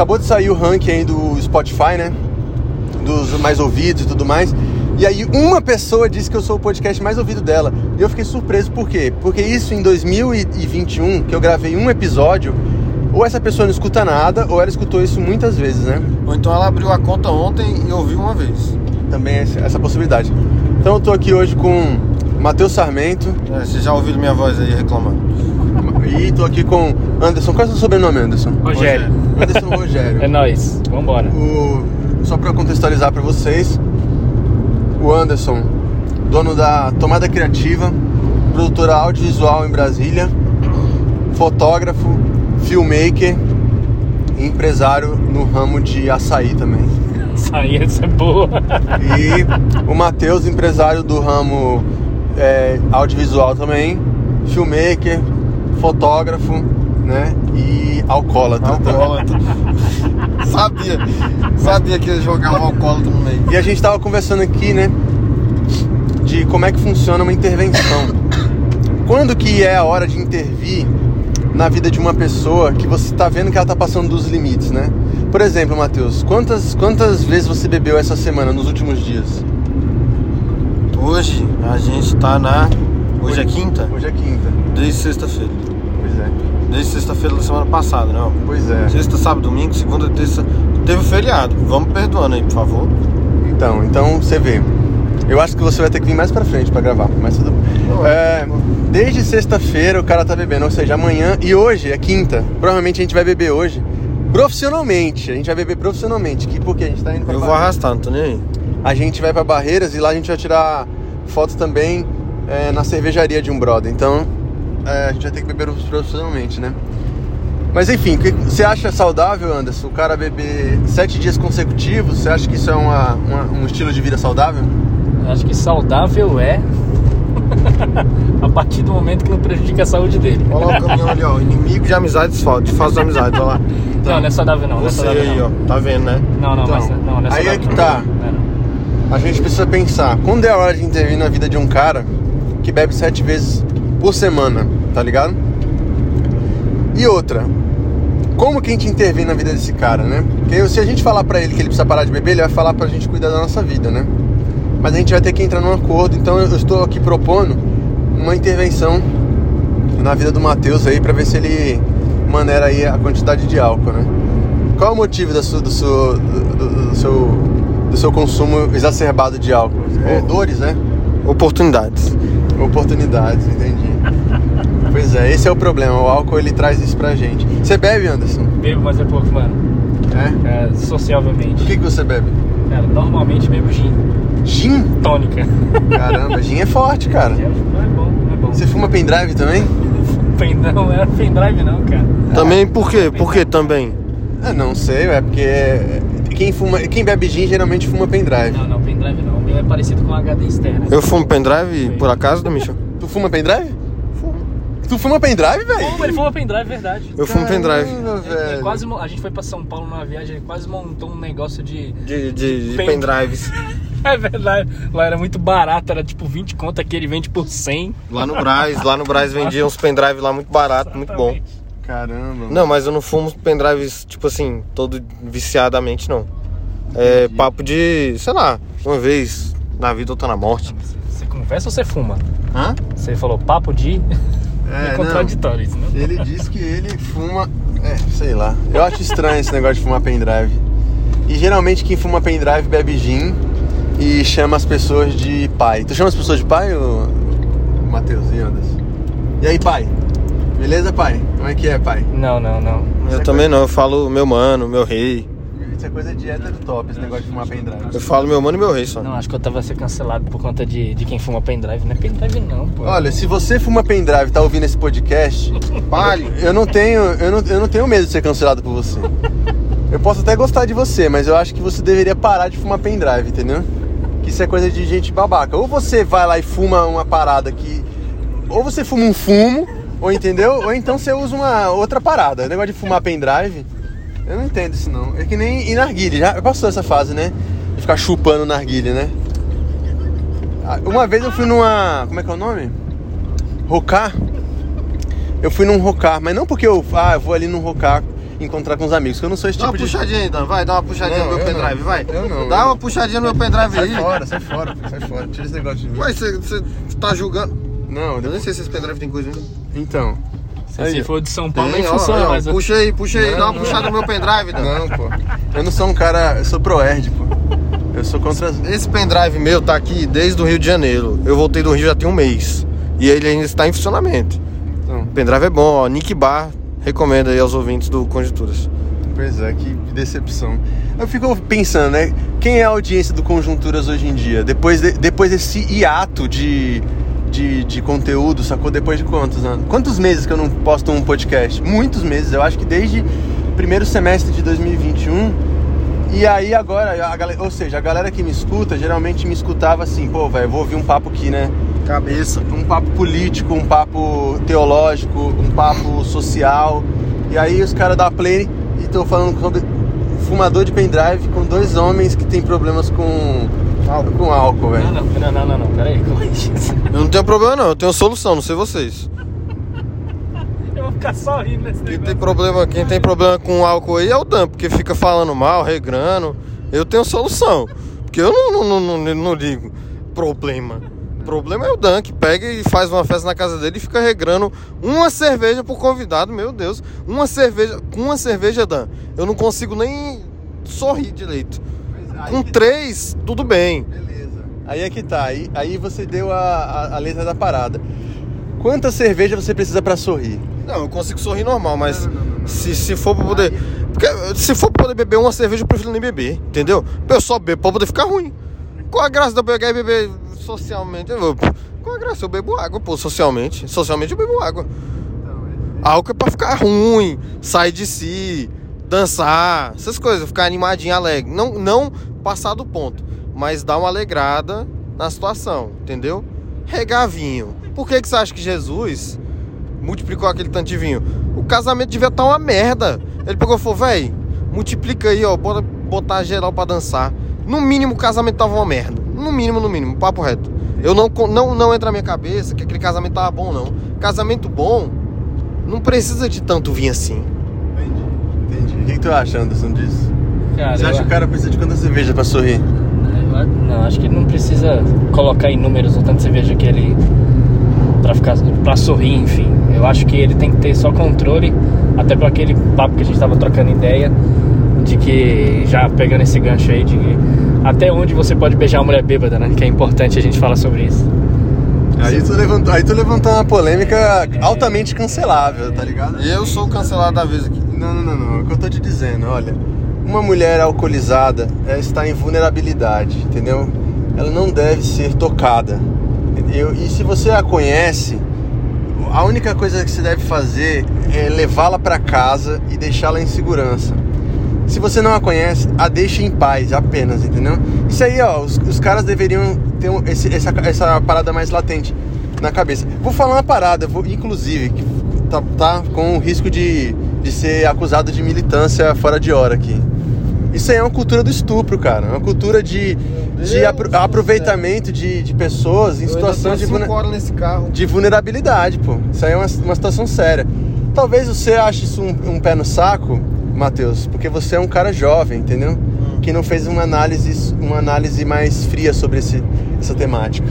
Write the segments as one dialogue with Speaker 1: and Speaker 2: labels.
Speaker 1: acabou de sair o ranking aí do Spotify, né? Dos mais ouvidos e tudo mais. E aí uma pessoa disse que eu sou o podcast mais ouvido dela. E eu fiquei surpreso, por quê? Porque isso em 2021, que eu gravei um episódio, ou essa pessoa não escuta nada, ou ela escutou isso muitas vezes, né?
Speaker 2: Ou então ela abriu a conta ontem e ouviu uma vez.
Speaker 1: Também essa, essa possibilidade. Então eu tô aqui hoje com Matheus Sarmento.
Speaker 2: É, você já ouviu minha voz aí reclamando.
Speaker 1: E tô aqui com Anderson. Qual é o seu sobrenome, Anderson?
Speaker 3: Rogério.
Speaker 1: Anderson Rogério.
Speaker 3: É nóis, vambora.
Speaker 1: O, só para contextualizar para vocês, o Anderson, dono da Tomada Criativa, produtora audiovisual em Brasília, fotógrafo, filmmaker e empresário no ramo de açaí também.
Speaker 3: Açaí, essa é boa.
Speaker 1: E o Matheus, empresário do ramo é, audiovisual também, filmmaker, fotógrafo, né? E alcoólatra.
Speaker 2: Alcoólatra. sabia. Sabia que ia jogar um alcoólatra no meio.
Speaker 1: E a gente tava conversando aqui, né? De como é que funciona uma intervenção. Quando que é a hora de intervir na vida de uma pessoa que você tá vendo que ela tá passando dos limites, né? Por exemplo, Matheus, quantas, quantas vezes você bebeu essa semana, nos últimos dias?
Speaker 2: Hoje a gente tá na. Hoje é quinta?
Speaker 1: Hoje é quinta.
Speaker 2: Desde sexta-feira.
Speaker 1: Pois é.
Speaker 2: Desde sexta-feira da semana passada, não?
Speaker 1: Pois é.
Speaker 2: Sexta, sábado, domingo, segunda, terça. Teve feriado. Vamos perdoando aí, por favor.
Speaker 1: Então, então você vê. Eu acho que você vai ter que vir mais pra frente pra gravar, mas tudo bem. É, desde sexta-feira o cara tá bebendo, ou seja, amanhã e hoje é quinta. Provavelmente a gente vai beber hoje. Profissionalmente, a gente vai beber profissionalmente. Que porque a gente tá indo pra
Speaker 2: Eu vou arrastar, não tô nem aí.
Speaker 1: A gente vai pra Barreiras e lá a gente vai tirar fotos também é, na cervejaria de um brother. Então é, a gente vai ter que beber profissionalmente, né? Mas enfim, o que você acha saudável, Anderson? O cara beber sete dias consecutivos? Você acha que isso é uma- uma- um estilo de vida saudável?
Speaker 3: Acho que saudável é a partir do momento que não prejudica a saúde dele.
Speaker 2: Olha lá o caminhão ali, ó. Inimigo de amizades falta, de falsas amizades, olha lá.
Speaker 3: Não, não é saudável não. não é
Speaker 2: Você
Speaker 3: saudável,
Speaker 2: aí,
Speaker 3: não.
Speaker 2: ó. Tá vendo, né?
Speaker 3: Não, não,
Speaker 1: Então,
Speaker 3: mas não, não é
Speaker 1: aí é que tá. A gente precisa pensar, quando é a hora de intervir na vida de um cara que bebe sete vezes por semana, tá ligado? E outra, como que a gente intervém na vida desse cara, né? Porque se a gente falar pra ele que ele precisa parar de beber, ele vai falar pra gente cuidar da nossa vida, né? Mas a gente vai ter que entrar num acordo, então eu estou aqui propondo uma intervenção na vida do Matheus aí pra ver se ele maneira aí a quantidade de álcool, né? Qual é o motivo da sua- do, seu, do- do- seu, do seu consumo exacerbado de álcool? É, dores, né?
Speaker 2: Oportunidades.
Speaker 1: Oportunidades, entendi. Pois é, esse é o problema. O álcool ele traz isso pra gente. Você bebe, Anderson?
Speaker 3: Bebo, mas é pouco, mano.
Speaker 1: É?
Speaker 3: É,
Speaker 1: O
Speaker 3: sociavelmente.
Speaker 1: que, que você bebe?
Speaker 3: Cara, normalmente bebo gin
Speaker 1: Gin?
Speaker 3: tônica.
Speaker 1: Caramba, gin é forte, cara.
Speaker 3: É, não é bom, não é bom.
Speaker 1: Você fuma pendrive também?
Speaker 3: Pen- Não, é pendrive não, cara.
Speaker 2: Também por quê? Por quê também?
Speaker 1: Ah, não sei, é porque quem, fuma, quem bebe gin geralmente fuma pendrive.
Speaker 3: Não, não, pendrive não. O meu é parecido com HD externo.
Speaker 2: Eu fumo pendrive por acaso, Michel?
Speaker 1: Tu fuma pendrive? Tu fuma pendrive, velho?
Speaker 3: Ele fuma pendrive, verdade.
Speaker 2: Eu fumo pendrive.
Speaker 1: Caramba,
Speaker 3: Ele- ele
Speaker 1: velho.
Speaker 3: quase, mo- a gente foi pra São Paulo numa viagem, ele quase montou um negócio de.
Speaker 2: De, de, de
Speaker 3: Pen-
Speaker 2: pendrives.
Speaker 3: É verdade. Lá era muito barato, era tipo 20 conto, aqui ele vende por 100.
Speaker 2: Lá no Braz, lá no Braz vendia uns pendrive lá muito barato, muito bom.
Speaker 1: Caramba.
Speaker 2: Não, mas eu não fumo pendrives, tipo assim, todo viciadamente, não. É papo de, sei lá, uma vez na vida ou tá na morte.
Speaker 3: Você conversa ou você fuma?
Speaker 2: Hã?
Speaker 3: Você falou papo de.
Speaker 1: É,
Speaker 3: É, contraditório isso, né?
Speaker 1: Ele diz que ele fuma. É, sei lá. Eu acho estranho esse negócio de fumar pendrive. E geralmente quem fuma pendrive bebe gin e chama as pessoas de pai. Tu chama as pessoas de pai, ô Matheus e Anderson? E aí, pai? Beleza, pai? Como é que é, pai?
Speaker 3: Não, não, não.
Speaker 2: Eu
Speaker 1: é
Speaker 2: também não, eu falo meu mano, meu rei.
Speaker 1: Isso é coisa de hétero top, esse negócio de fumar pendrive.
Speaker 2: Eu falo meu mano e meu rei só.
Speaker 3: Não, acho que eu tava ser cancelado por conta de, de quem fuma pendrive. Não é pendrive não, pô.
Speaker 1: Olha, se você fuma pendrive e tá ouvindo esse podcast,
Speaker 2: Pare!
Speaker 1: eu não tenho, eu não, eu não tenho medo de ser cancelado por você. Eu posso até gostar de você, mas eu acho que você deveria parar de fumar pendrive, entendeu? Que isso é coisa de gente babaca. Ou você vai lá e fuma uma parada que. Ou você fuma um fumo, ou entendeu? Ou então você usa uma outra parada. O negócio de fumar pendrive, eu não entendo isso não. É que nem ir narguile. Já passou essa fase, né? De ficar chupando narguile, né? Ah, Uma vez eu fui numa. Como é que é o nome? Rocar. Eu fui num rocar, mas não porque eu. Ah, eu vou ali num rocar encontrar com os amigos. Que eu não sou esse
Speaker 2: Dá
Speaker 1: tipo
Speaker 2: uma
Speaker 1: de.
Speaker 2: puxadinha aí, Dan. Vai, dá uma puxadinha
Speaker 1: Não,
Speaker 2: no meu
Speaker 1: eu
Speaker 2: pendrive,
Speaker 1: não.
Speaker 2: vai.
Speaker 1: Eu não,
Speaker 2: Dá
Speaker 1: eu
Speaker 2: uma puxadinha no meu pendrive
Speaker 1: Sai
Speaker 2: aí.
Speaker 1: fora, sai fora, sai fora. Tira esse negócio de mim.
Speaker 2: Ué, você, tá julgando.
Speaker 1: Não,
Speaker 2: Eu nem
Speaker 1: depois...
Speaker 2: sei se esse pendrive tem coisa ainda.
Speaker 1: Então.
Speaker 3: Se,
Speaker 1: Aí,
Speaker 3: se for de São Paulo, nem
Speaker 2: Tem, ó,
Speaker 3: funciona
Speaker 2: ó,
Speaker 3: mais.
Speaker 2: Puxa aí, puxa aí,
Speaker 1: Não,
Speaker 2: dá uma
Speaker 1: não.
Speaker 2: puxada no meu pendrive, Dan.
Speaker 1: Não, pô. Eu não sou um cara. Eu sou pro-erd, pô. Eu sou contra.
Speaker 2: Esse pendrive meu tá aqui desde o Rio de Janeiro. Eu voltei do Rio já tem um mês. E ele ainda está em funcionamento.
Speaker 1: Então,
Speaker 2: O pendrive é bom, ó. Nick Bar recomenda aí aos ouvintes do Conjunturas.
Speaker 1: pois é, que decepção. Eu fico pensando, né? Quem é a audiência do Conjunturas hoje em dia? Depois, de- depois desse hiato de, de, de conteúdo, sacou? Depois de quantos anos? Quantos meses que eu não posto um podcast? Muitos meses. Eu acho que desde primeiro semestre de 2021. E aí agora, a galera, ou seja, a galera que me escuta geralmente me escutava assim, pô, velho, vou ouvir um papo aqui, né?
Speaker 2: Cabeça.
Speaker 1: um papo político, um papo teológico, um papo social. E aí os caras da Play e estão falando sobre fumador de pendrive com dois homens que tem problemas com álcool, com álcool velho.
Speaker 3: não, não, não, não, não. Pera aí, como é isso?
Speaker 2: Eu não tenho problema não, eu tenho solução, não sei vocês.
Speaker 3: Eu vou ficar só rindo nesse
Speaker 2: Quem tem problema, quem tem problema com álcool aí é o Dan, porque fica falando mal, regrando. Eu tenho solução. Porque eu não, não, não, não, não ligo. Problema. O problema é o Dan, que pega e faz uma festa na casa dele e fica regrando uma cerveja por convidado, meu Deus. Uma cerveja. Com uma cerveja, Dan, eu não consigo nem sorrir direito. Com três, tudo bem.
Speaker 1: Beleza. Aí é que tá. Aí, aí você deu a, a, a letra da parada. Quanta cerveja você precisa pra sorrir?
Speaker 2: Não, eu consigo sorrir normal, mas
Speaker 1: Não, não, não, não.
Speaker 2: Se, se for pra poder. Porque se for pra poder beber uma cerveja, eu prefiro nem beber, entendeu? Eu só bebo pra poder ficar ruim. Qual a graça de eu pegar e beber socialmente? Eu vou- Qual a graça? Eu bebo água, pô, socialmente. Socialmente eu bebo água. Álcool é pra ficar ruim, sair de si, dançar, essas coisas, ficar animadinho, alegre. Não, não passar do ponto, mas dar uma alegrada na situação, entendeu? Regar vinho. Por que, que você acha que Jesus multiplicou aquele tanto de vinho? O casamento devia estar uma merda. Ele pegou e falou, véi, multiplica aí, ó, bora botar geral pra dançar. No mínimo o casamento tava uma merda. No mínimo, no mínimo, papo reto. Eu não, não, não entra na minha cabeça que aquele casamento tava bom, não. Casamento bom não precisa de tanto vinho assim.
Speaker 1: Entendi. Entendi. O que, tu acha, Anderson, disso?
Speaker 3: Cara,
Speaker 1: Você acha que o cara precisa de quanta cerveja pra sorrir?
Speaker 3: Não, acho que ele não precisa colocar em números o tanto de cerveja que ele. Pra, ficar, pra sorrir, enfim. Eu acho que ele tem que ter só controle, até para aquele papo que a gente tava trocando ideia, de que, já pegando esse gancho aí, de que até onde você pode beijar uma mulher bêbada, né? Que é importante a gente falar sobre isso.
Speaker 1: Aí tu, levantou, aí tu levantou uma polêmica altamente cancelável, tá ligado?
Speaker 2: E eu sou o cancelado da vez aqui.
Speaker 1: Não, não, não, não. É o que eu tô te dizendo, olha. Uma mulher alcoolizada está em vulnerabilidade, entendeu? Ela não deve ser tocada. entendeu? E se você a conhece, a única coisa que você deve fazer é levá-la para casa e deixá-la em segurança. Se você não a conhece, a deixe em paz apenas, entendeu? Isso aí, ó, os, os caras deveriam ter esse- essa, essa parada mais latente na cabeça. Vou falar uma parada, vou, inclusive, que tá, tá com o risco de, de ser acusado de militância fora de hora aqui. Isso aí é uma cultura do estupro, cara. É uma cultura de, de apro- aproveitamento de, de pessoas em situação de, de vulnerabilidade, pô. Isso aí é uma, uma situação séria. Talvez você ache isso um, um pé no saco, Matheus, porque você é um cara jovem, entendeu? Que não fez uma análise, uma análise mais fria sobre esse, essa temática.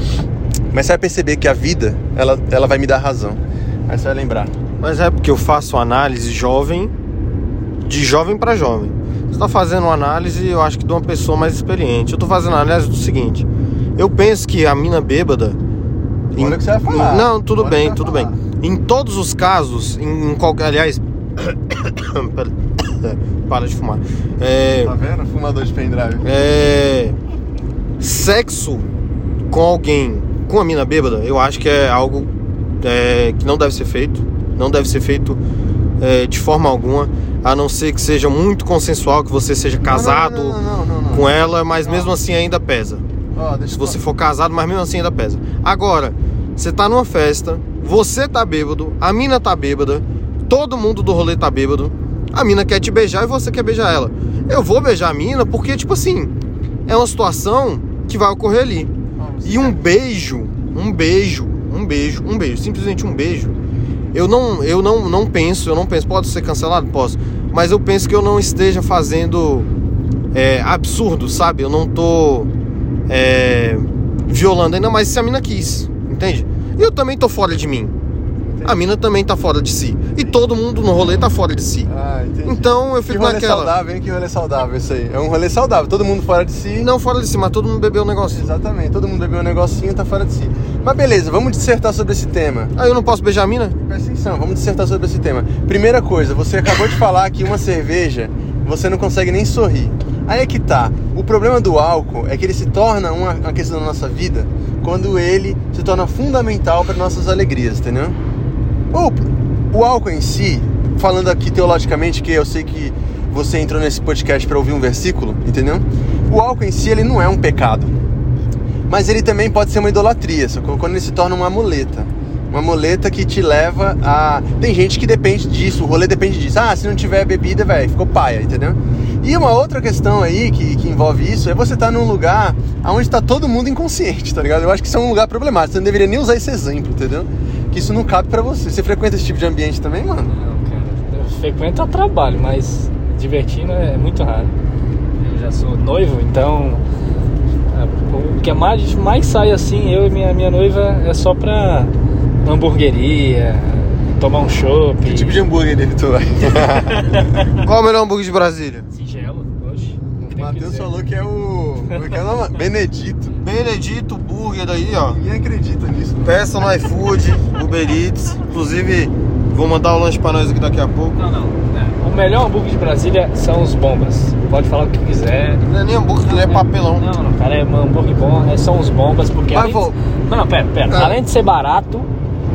Speaker 1: Mas você vai perceber que a vida, ela, ela vai me dar razão. Aí você vai lembrar.
Speaker 2: Mas é porque eu faço análise jovem, de jovem pra jovem. Você tá fazendo uma análise, eu acho que de uma pessoa mais experiente. Eu tô fazendo a análise do seguinte: eu penso que a mina bêbada.
Speaker 1: Olha o que você vai falar.
Speaker 2: Não, tudo
Speaker 1: Olha
Speaker 2: bem, tudo bem. Em todos os casos, em, em qualquer. Aliás. Para de fumar. É,
Speaker 1: Tá vendo? Fumador de pendrive.
Speaker 2: é, sexo com alguém com a mina bêbada, eu acho que é algo é, que não deve ser feito. Não deve ser feito é, de forma alguma, a não ser que seja muito consensual, que você seja casado
Speaker 1: Não, não, não,
Speaker 2: com ela, mas mesmo assim ainda pesa.
Speaker 1: Deixa
Speaker 2: Se você for casado, mas mesmo assim ainda pesa. Agora, você tá numa festa, você tá bêbado, a mina tá bêbada, todo mundo do rolê tá bêbado, a mina quer te beijar e você quer beijar ela. Eu vou beijar a mina porque, tipo assim, é uma situação que vai ocorrer ali. E um beijo, um beijo, um beijo, um beijo, simplesmente um beijo. Eu não, eu não, não penso, eu não penso, pode ser cancelado? Posso. mas eu penso que eu não esteja fazendo é, absurdo, sabe? Eu não tô é, violando ainda mais se a mina quis, entende? E eu também tô fora de mim. A mina também tá fora de si. E todo mundo no rolê tá fora de si.
Speaker 1: Ah, entendi.
Speaker 2: Então eu
Speaker 1: Que
Speaker 2: fico
Speaker 1: rolê
Speaker 2: naquela.
Speaker 1: saudável, hein? Que rolê saudável isso aí. É um rolê saudável, todo mundo fora de si.
Speaker 2: Não fora de si, mas todo mundo bebeu o negócio.
Speaker 1: Exatamente, todo mundo bebeu um negocinho e tá fora de si. Mas beleza, vamos dissertar sobre esse tema.
Speaker 2: Aí eu não posso beijar a mina?
Speaker 1: Presta atenção, vamos dissertar sobre esse tema. Primeira coisa, você acabou de falar que uma cerveja você não consegue nem sorrir. Aí é que tá. O problema do álcool é que ele se torna uma, uma questão da nossa vida quando ele se torna fundamental para nossas alegrias, entendeu? O, o álcool em si, falando aqui teologicamente, que eu sei que você entrou nesse podcast para ouvir um versículo, entendeu? O álcool em si ele não é um pecado, mas ele também pode ser uma idolatria, quando ele se torna uma muleta. Uma muleta que te leva a. Tem gente que depende disso, o rolê depende disso. Ah, se não tiver bebida, velho, ficou paia, entendeu? E uma outra questão aí que, que envolve isso é você estar num lugar onde está todo mundo inconsciente, tá ligado? Eu acho que isso é um lugar problemático. Você não deveria nem usar esse exemplo, entendeu? Isso não cabe pra você. Você frequenta esse tipo de ambiente também, mano?
Speaker 3: Não, cara. Eu frequento a trabalho, mas divertindo é muito raro. Eu já sou noivo, então. é, O que mais, mais sai assim, eu e minha, minha noiva, é só pra hamburgueria, tomar um chopp.
Speaker 1: Que tipo de hambúrguer ele tu vai?
Speaker 2: Qual o melhor hambúrguer de Brasília?
Speaker 3: Singelo, hoje. Que
Speaker 1: Matheus falou que é o. Como é que é o nome? Benedito.
Speaker 2: Benedito Burger daí, ó.
Speaker 1: Ninguém acredita nisso. né?
Speaker 2: Peça no iFood, Uber Eats. Inclusive, vou mandar o lanche pra nós aqui daqui a pouco.
Speaker 3: Não, não. é. O melhor hambúrguer de Brasília são os bombas. Pode falar o que quiser.
Speaker 2: Não é nem hambúrguer, não é papelão.
Speaker 3: Não, não, cara, é um hambúrguer bom, é, são os bombas, porque
Speaker 1: Mas
Speaker 3: além
Speaker 1: vou-
Speaker 3: de... Não, não, pera, pera.
Speaker 1: Ah.
Speaker 3: Além de ser barato,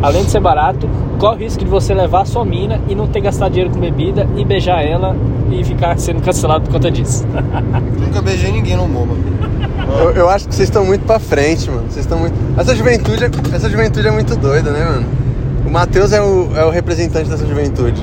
Speaker 3: além de ser barato, corre o risco de você levar a sua mina e não ter gastado dinheiro com bebida e beijar ela e ficar sendo cancelado por conta disso.
Speaker 2: Nunca beijei ninguém no MoMA.
Speaker 1: Eu, eu acho que vocês estão muito pra frente, mano. Vocês estão muito. Essa juventude, é- essa juventude é muito doida, né, mano? O Matheus é o, é o representante dessa juventude.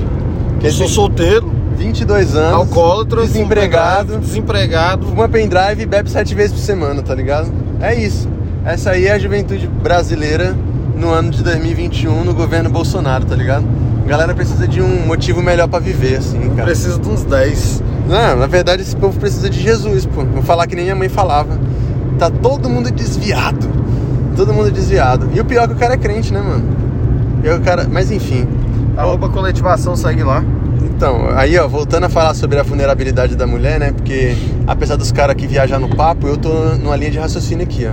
Speaker 1: Que
Speaker 2: Eu sou
Speaker 1: tem
Speaker 2: solteiro,
Speaker 1: 22 anos,
Speaker 2: alcoólatra,
Speaker 1: desempregado,
Speaker 2: desempregado.
Speaker 1: fuma pendrive e bebe sete vezes por semana, tá ligado? É isso. Essa aí é a juventude brasileira no ano de 2021 no governo Bolsonaro, tá ligado? A galera precisa de um motivo melhor pra viver, assim, cara.
Speaker 2: Preciso de uns 10.
Speaker 1: Não, na verdade esse povo precisa de Jesus, pô. Vou falar que nem minha mãe falava. Tá todo mundo desviado. Todo mundo desviado. E o pior é que o cara é crente, né, mano? E o cara... Mas enfim.
Speaker 2: Arroba coletivação, segue lá.
Speaker 1: Então, aí ó, voltando a falar sobre a vulnerabilidade da mulher, né? Porque apesar dos caras aqui viajar no papo, eu tô numa linha de raciocínio aqui, ó.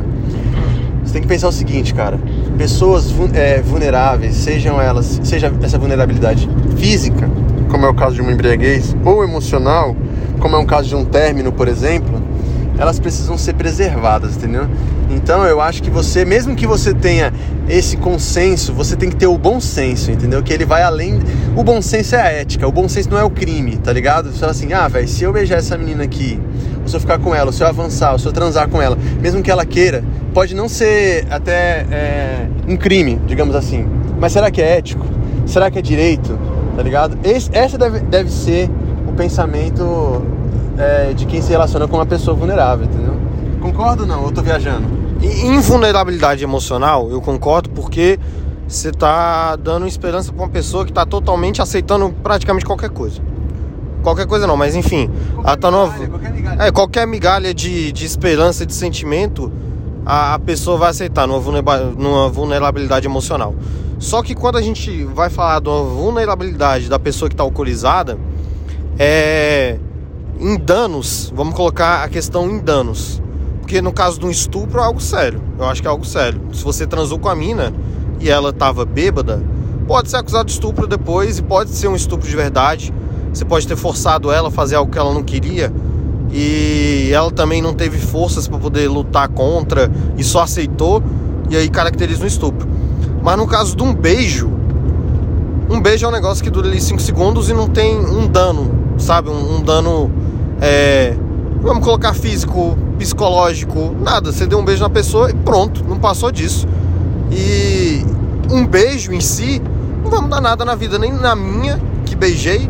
Speaker 1: Você tem que pensar o seguinte, cara. Pessoas é, vulneráveis, sejam elas, seja essa vulnerabilidade física, como é o caso de uma embriaguez, ou emocional, como é um caso de um término, por exemplo, elas precisam ser preservadas, entendeu? Então eu acho que você, mesmo que você tenha esse consenso, você tem que ter o bom senso, entendeu? Que ele vai além. O bom senso é a ética, o bom senso não é o crime, tá ligado? Você fala assim, ah, velho, se eu beijar essa menina aqui, ou se eu ficar com ela, ou se eu avançar, ou se eu transar com ela, mesmo que ela queira, pode não ser até é, um crime, digamos assim. Mas será que é ético? Será que é direito? Tá ligado? Esse, essa deve, deve ser o pensamento é, de quem se relaciona com uma pessoa vulnerável, entendeu? Concordo ou não? Eu tô viajando.
Speaker 2: E em vulnerabilidade emocional, eu concordo, porque você tá dando esperança pra uma pessoa que tá totalmente aceitando praticamente qualquer coisa. Qualquer coisa não, mas enfim. ela tá numa...
Speaker 1: qualquer migalha.
Speaker 2: É, qualquer migalha de, de esperança, de sentimento, a, a pessoa vai aceitar numa, numa vulnerabilidade emocional. Só que quando a gente vai falar de uma vulnerabilidade da pessoa que está alcoolizada, é em danos, vamos colocar a questão em danos. Porque no caso de um estupro é algo sério. Eu acho que é algo sério. Se você transou com a mina e ela tava bêbada, pode ser acusado de estupro depois e pode ser um estupro de verdade. Você pode ter forçado ela a fazer algo que ela não queria e ela também não teve forças para poder lutar contra e só aceitou e aí caracteriza um estupro. Mas no caso de um beijo, um beijo é um negócio que dura ali 5 segundos e não tem um dano, sabe? Um, um dano, é, vamos colocar físico, psicológico, nada. Você deu um beijo na pessoa e pronto, não passou disso. E um beijo em si não vai mudar nada na vida, nem na minha, que beijei,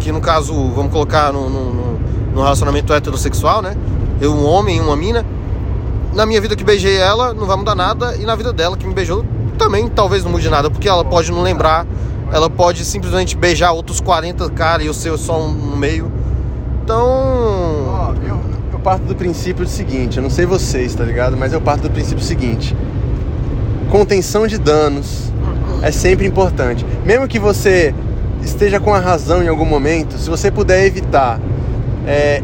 Speaker 2: que no caso, vamos colocar no, no, no- relacionamento heterossexual, né? Eu, um homem e uma mina. Na minha vida que beijei ela, não vai mudar nada. E na vida dela que me beijou, também talvez não mude nada, porque ela pode não lembrar Ela pode simplesmente beijar outros 40 caras e o seu só um no meio. Então.
Speaker 1: Ó, eu, eu parto do princípio seguinte, eu não sei vocês, tá ligado? Mas eu parto do princípio seguinte. Contenção de danos é sempre importante. Mesmo que você esteja com a razão em algum momento, se você puder evitar é,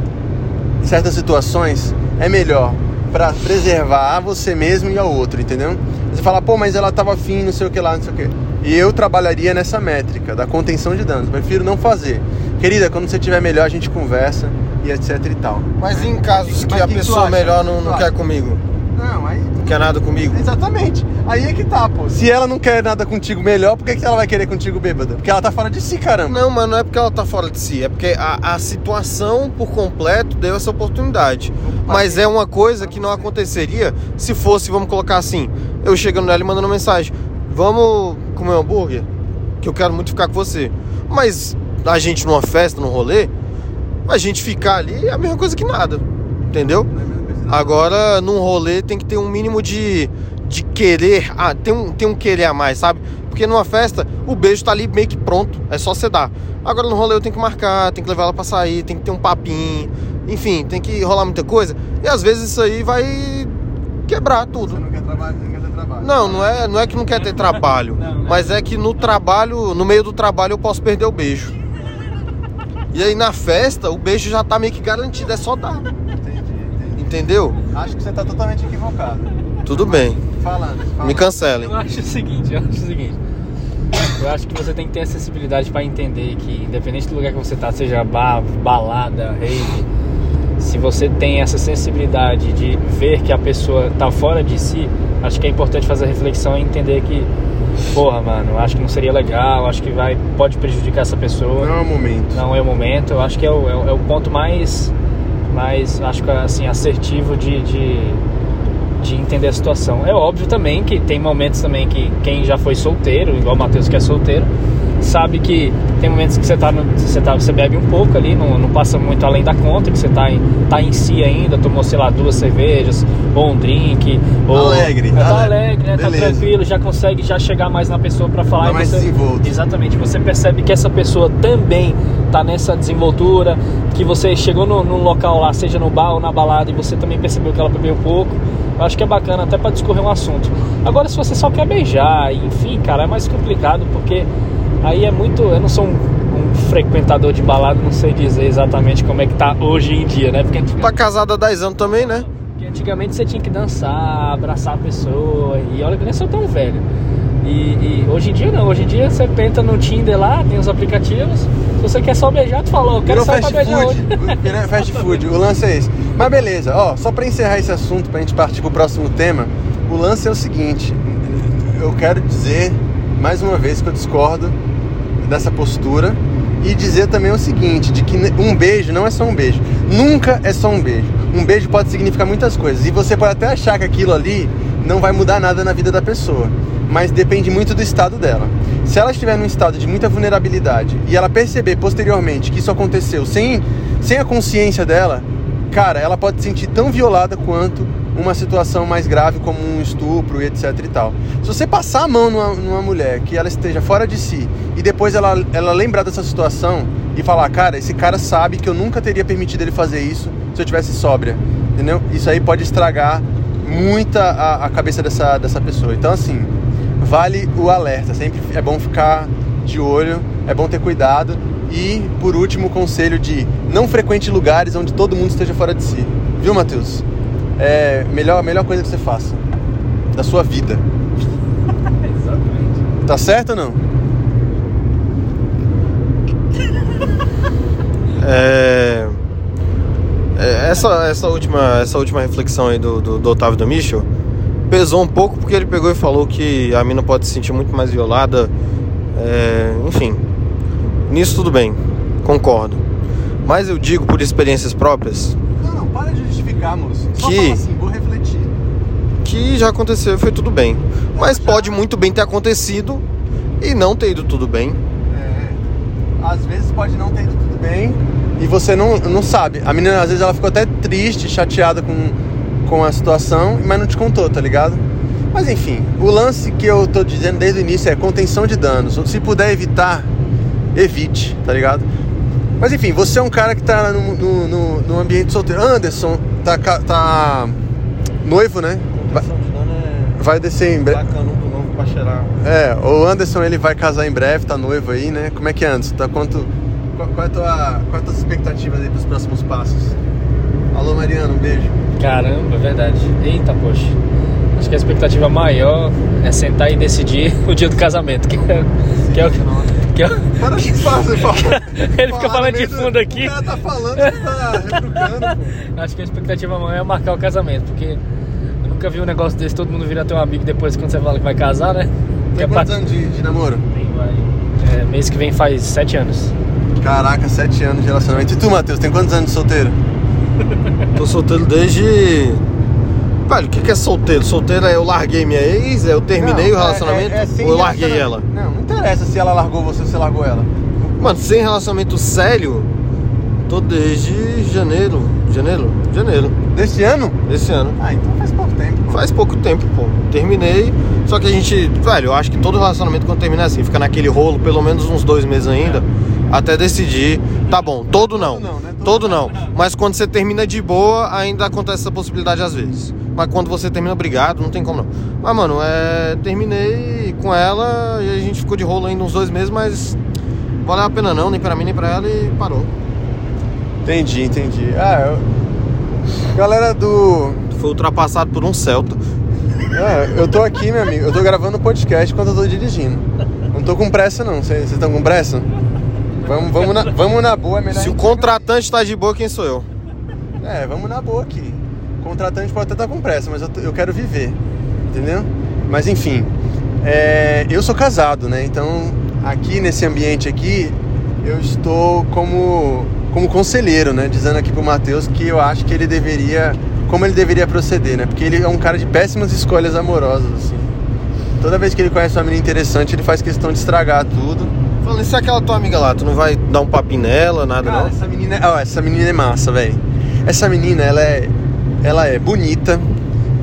Speaker 1: certas situações, é melhor para preservar a você mesmo e ao outro, entendeu? Você fala, pô, mas ela tava afim, não sei o que lá, não sei o que. E eu trabalharia nessa métrica da contenção de danos. Prefiro não fazer. Querida, quando você estiver melhor, a gente conversa e etc e tal.
Speaker 2: Mas em casos que
Speaker 1: Mas
Speaker 2: a
Speaker 1: que que
Speaker 2: pessoa melhor não, não quer comigo,
Speaker 1: Não, aí.
Speaker 2: não quer nada comigo.
Speaker 1: Exatamente. Aí é que tá, pô. Se ela não quer nada contigo melhor, por que, que ela vai querer contigo bêbada? Porque ela tá fora de si, caramba.
Speaker 2: Não, mas não é porque ela tá fora de si, é porque a, a situação por completo deu essa oportunidade. Mas é uma coisa que não aconteceria se fosse, vamos colocar assim, eu chegando nela e mandando mensagem, vamos comer um hambúrguer? Que eu quero muito ficar com você. Mas a gente numa festa, num rolê, a gente ficar ali é a mesma coisa que nada. Entendeu? Agora, num rolê tem que ter um mínimo de, de querer. Ah, tem um, tem um querer a mais, sabe? Porque numa festa, o beijo tá ali meio que pronto. É só você dar. Agora no rolê eu tenho que marcar, tem que levar ela pra sair, tem que ter um papinho. Enfim, tem que rolar muita coisa. E às vezes isso aí vai quebrar tudo.
Speaker 1: não quer trabalho, não quer ter trabalho.
Speaker 2: Não, não é, não é que não quer ter trabalho. Mas é que no trabalho, no meio do trabalho, eu posso perder o beijo. E aí na festa, o beijo já tá meio que garantido, é só dar.
Speaker 1: Entendi, entendi.
Speaker 2: Entendeu?
Speaker 1: Acho que você tá totalmente equivocado.
Speaker 2: Tudo bem.
Speaker 1: Falando. falando.
Speaker 2: Me cancelem.
Speaker 3: Eu acho o seguinte, eu acho o seguinte. Eu acho que você tem que ter acessibilidade para entender que, independente do lugar que você tá, seja bar, balada, rave, se você tem essa sensibilidade de ver que a pessoa tá fora de si, acho que é importante fazer a reflexão e entender que, porra, mano, acho que não seria legal, acho que vai pode prejudicar essa pessoa.
Speaker 1: Não é o momento.
Speaker 3: Não é o momento. Eu acho que é o, é o- é o ponto mais, mais acho que assim assertivo de, de, de entender a situação. É óbvio também que tem momentos também que quem já foi solteiro, igual o Matheus que é solteiro, sabe que tem momentos que você tá, no, você tá você bebe um pouco ali, não, não passa muito além da conta, que você tá em, tá em si ainda, tomou sei lá duas cervejas ou um drink, ou
Speaker 1: Alegre,
Speaker 3: é, tá
Speaker 1: ale-
Speaker 3: alegre, né? Tá
Speaker 1: beleza.
Speaker 3: tranquilo, já consegue já chegar mais na pessoa para falar
Speaker 1: Tá mais
Speaker 3: você-
Speaker 1: desenvolto.
Speaker 3: Exatamente, você percebe que essa pessoa também tá nessa desenvoltura, que você chegou no, num local lá, seja no bar ou na balada, e você também percebeu que ela bebeu pouco. Eu acho que é bacana até para discorrer um assunto. Agora, se você só quer beijar, enfim, cara, é mais complicado porque aí é muito. Eu não sou um, um frequentador de balada, não sei dizer exatamente como é que tá hoje em dia, né? Porque
Speaker 2: Tá casada há 10 anos também, né?
Speaker 3: porque antigamente você tinha que dançar, abraçar a pessoa, e olha que eu nem sou tão velho. E, e hoje em dia não, hoje em dia você tenta no Tinder lá, tem os aplicativos. Se você quer só beijar, tu falou, eu quero
Speaker 1: Virou fast
Speaker 3: pra beijar
Speaker 1: food.
Speaker 3: hoje.
Speaker 1: Fast food. O lance é esse. Mas beleza, ó, só pra encerrar esse assunto, pra gente partir pro próximo tema, o lance é o seguinte. Eu quero dizer, mais uma vez, que eu discordo dessa postura. E dizer também o seguinte, de que um beijo não é só um beijo. Nunca é só um beijo. Um beijo pode significar muitas coisas. E você pode até achar que aquilo ali não vai mudar nada na vida da pessoa. Mas depende muito do estado dela. Se ela estiver num estado de muita vulnerabilidade e ela perceber posteriormente que isso aconteceu sem, sem a consciência dela, cara, ela pode se sentir tão violada quanto uma situação mais grave como um estupro e etc e tal. Se você passar a mão numa, numa mulher que ela esteja fora de si e depois ela, ela lembrar dessa situação e falar, cara, esse cara sabe que eu nunca teria permitido ele fazer isso se eu tivesse sóbria, entendeu? Isso aí pode estragar muita a, a cabeça dessa, dessa pessoa. Então assim, vale o alerta, sempre é bom ficar de olho, é bom ter cuidado e por último o conselho de não frequente lugares onde todo mundo esteja fora de si. Viu, Matheus? É a melhor, melhor coisa que você faça da sua vida.
Speaker 3: Exatamente.
Speaker 1: Tá certo ou não?
Speaker 2: É, é, essa, essa, última, essa última reflexão aí do, do, do Otávio da Michel pesou um pouco porque ele pegou e falou que a mina pode se sentir muito mais violada. é, enfim, nisso tudo bem, concordo. Mas eu digo por experiências próprias
Speaker 1: Não, não, para de justificar, moço. Só
Speaker 2: Que-
Speaker 1: assim, vou refletir.
Speaker 2: que já aconteceu e foi tudo bem. Mas pode muito bem ter acontecido e não ter ido tudo bem.
Speaker 1: É, às vezes pode não ter ido tudo bem e você não, não sabe. A menina, às vezes, ela ficou até triste, chateada com, com a situação, mas não te contou, tá ligado? Mas enfim, o lance que eu tô dizendo desde o início é contenção de danos. Se puder evitar, evite, tá ligado? Mas enfim, você é um cara que tá no, no, no, ambiente solteiro. Anderson tá, tá noivo, né? Vai,
Speaker 2: é
Speaker 1: vai descer em breve. É, o Anderson ele vai casar em breve, tá noivo aí, né? Como é que é, Anderson? Tá quanto. Qual, qual é a tua, qual é a tua expectativas aí pros próximos passos? Alô Mariano, um beijo.
Speaker 3: Caramba, é verdade. Eita, poxa. Acho que a expectativa maior é sentar e decidir o dia do casamento, que é, que é o que é
Speaker 1: Para de fazer, fala.
Speaker 3: Ele fica falando de fundo aqui.
Speaker 1: O cara tá falando, ele tá retrucando, pô.
Speaker 3: Acho que a expectativa maior é marcar o casamento, porque eu nunca vi um negócio desse, todo mundo vira teu amigo depois quando você fala que vai casar, né?
Speaker 1: Tem
Speaker 3: é
Speaker 1: quantos
Speaker 3: pra-
Speaker 1: anos de, de namoro?
Speaker 3: Tem, vai. É, mês que vem faz sete anos.
Speaker 1: Caraca, sete anos de relacionamento. E tu, Matheus, tem quantos anos de solteiro?
Speaker 2: Tô solteiro desde. Velho, o que, que é solteiro? Solteiro é eu larguei minha ex, é eu terminei
Speaker 1: Não,
Speaker 2: o relacionamento
Speaker 1: é- é- é
Speaker 2: ou eu larguei ela?
Speaker 1: Não, não interessa se ela largou você ou você largou ela.
Speaker 2: Mano, sem relacionamento sério, tô desde janeiro. Janeiro? Janeiro,
Speaker 1: Desse ano?
Speaker 2: desse ano.
Speaker 1: Ah, então faz pouco tempo. pô.
Speaker 2: Faz pouco tempo, pô. Terminei. Só que a gente, velho, eu acho que todo relacionamento quando termina é assim, fica naquele rolo pelo menos uns dois meses ainda, até decidir. Tá bom, todo não.
Speaker 1: Todo não, né? Todo
Speaker 2: não. Mas quando você termina de boa, ainda acontece essa possibilidade às vezes. Mas quando você termina brigado, não tem como não. Mas, mano, é. Terminei com ela e a gente ficou de rolo ainda uns dois meses, mas valeu a pena não, nem pra mim, nem pra ela e parou.
Speaker 1: Entendi, entendi. Ah, eu... Galera do.
Speaker 2: Foi ultrapassado por um Celta.
Speaker 1: Ah, eu tô aqui, meu amigo. Eu tô gravando podcast enquanto eu tô dirigindo. Não tô com pressa, não. Vocês estão com pressa? Vamos, vamos, na, vamos na boa, é melhor.
Speaker 2: Se o contratante tá de boa, quem sou eu?
Speaker 1: É, vamos na boa aqui. O contratante pode até estar com pressa, mas eu, eu quero viver. Entendeu? Mas enfim. é, eu sou casado, né? Então, aqui nesse ambiente aqui, eu estou como, como conselheiro, né? Dizendo aqui pro Matheus que eu acho que ele deveria. Como ele deveria proceder, né? Porque ele é um cara de péssimas escolhas amorosas, assim. Toda vez que ele conhece uma menina interessante, ele faz questão de estragar tudo.
Speaker 2: Falando isso é aquela tua amiga lá, tu não vai dar um papinho nela, nada
Speaker 1: Cara,
Speaker 2: não?
Speaker 1: essa menina, é- ó, essa menina é massa, velho. Essa menina, ela é, ela é bonita,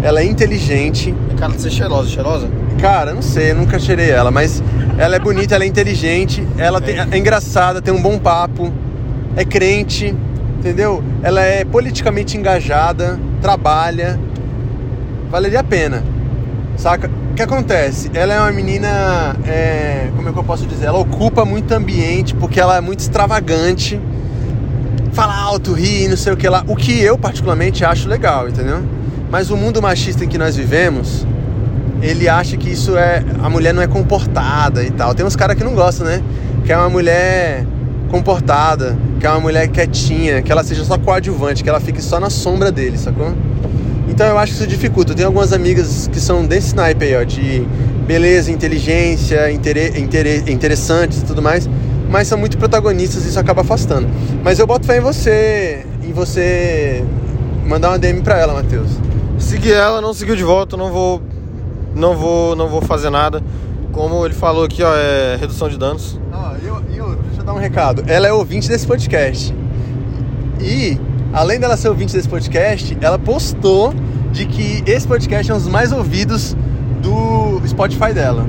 Speaker 1: ela é inteligente.
Speaker 2: É cara de ser cheirosa, cheirosa?
Speaker 1: Cara, não sei, eu nunca cheirei ela, mas ela é bonita, ela é inteligente, ela tem- é engraçada, tem um bom papo, é crente, entendeu? Ela é politicamente engajada, trabalha, valeria a pena, saca? Que acontece? Ela é uma menina, é, como é que eu posso dizer? Ela ocupa muito ambiente porque ela é muito extravagante, fala alto, ri, não sei o que lá. O que eu particularmente acho legal, entendeu? Mas o mundo machista em que nós vivemos, ele acha que isso é. A mulher não é comportada e tal. Tem uns caras que não gostam, né? Que é uma mulher comportada, que é uma mulher quietinha, que ela seja só coadjuvante, que ela fique só na sombra dele, sacou? Então eu acho que isso dificulta. Eu tenho algumas amigas que são desse naipe aí, ó, de beleza, inteligência, intere, intere, interessantes e tudo mais, mas são muito protagonistas e isso acaba afastando. Mas eu boto fé em você, em você mandar uma DM pra ela, Matheus.
Speaker 2: Segui ela, não seguiu de volta, não vou. Não vou. Não vou fazer nada. Como ele falou aqui, ó, é redução de danos.
Speaker 1: E eu- e outra, deixa eu dar um recado. Ela é ouvinte desse podcast. E, além dela ser ouvinte desse podcast, ela postou de que esse podcast é um dos mais ouvidos do Spotify dela.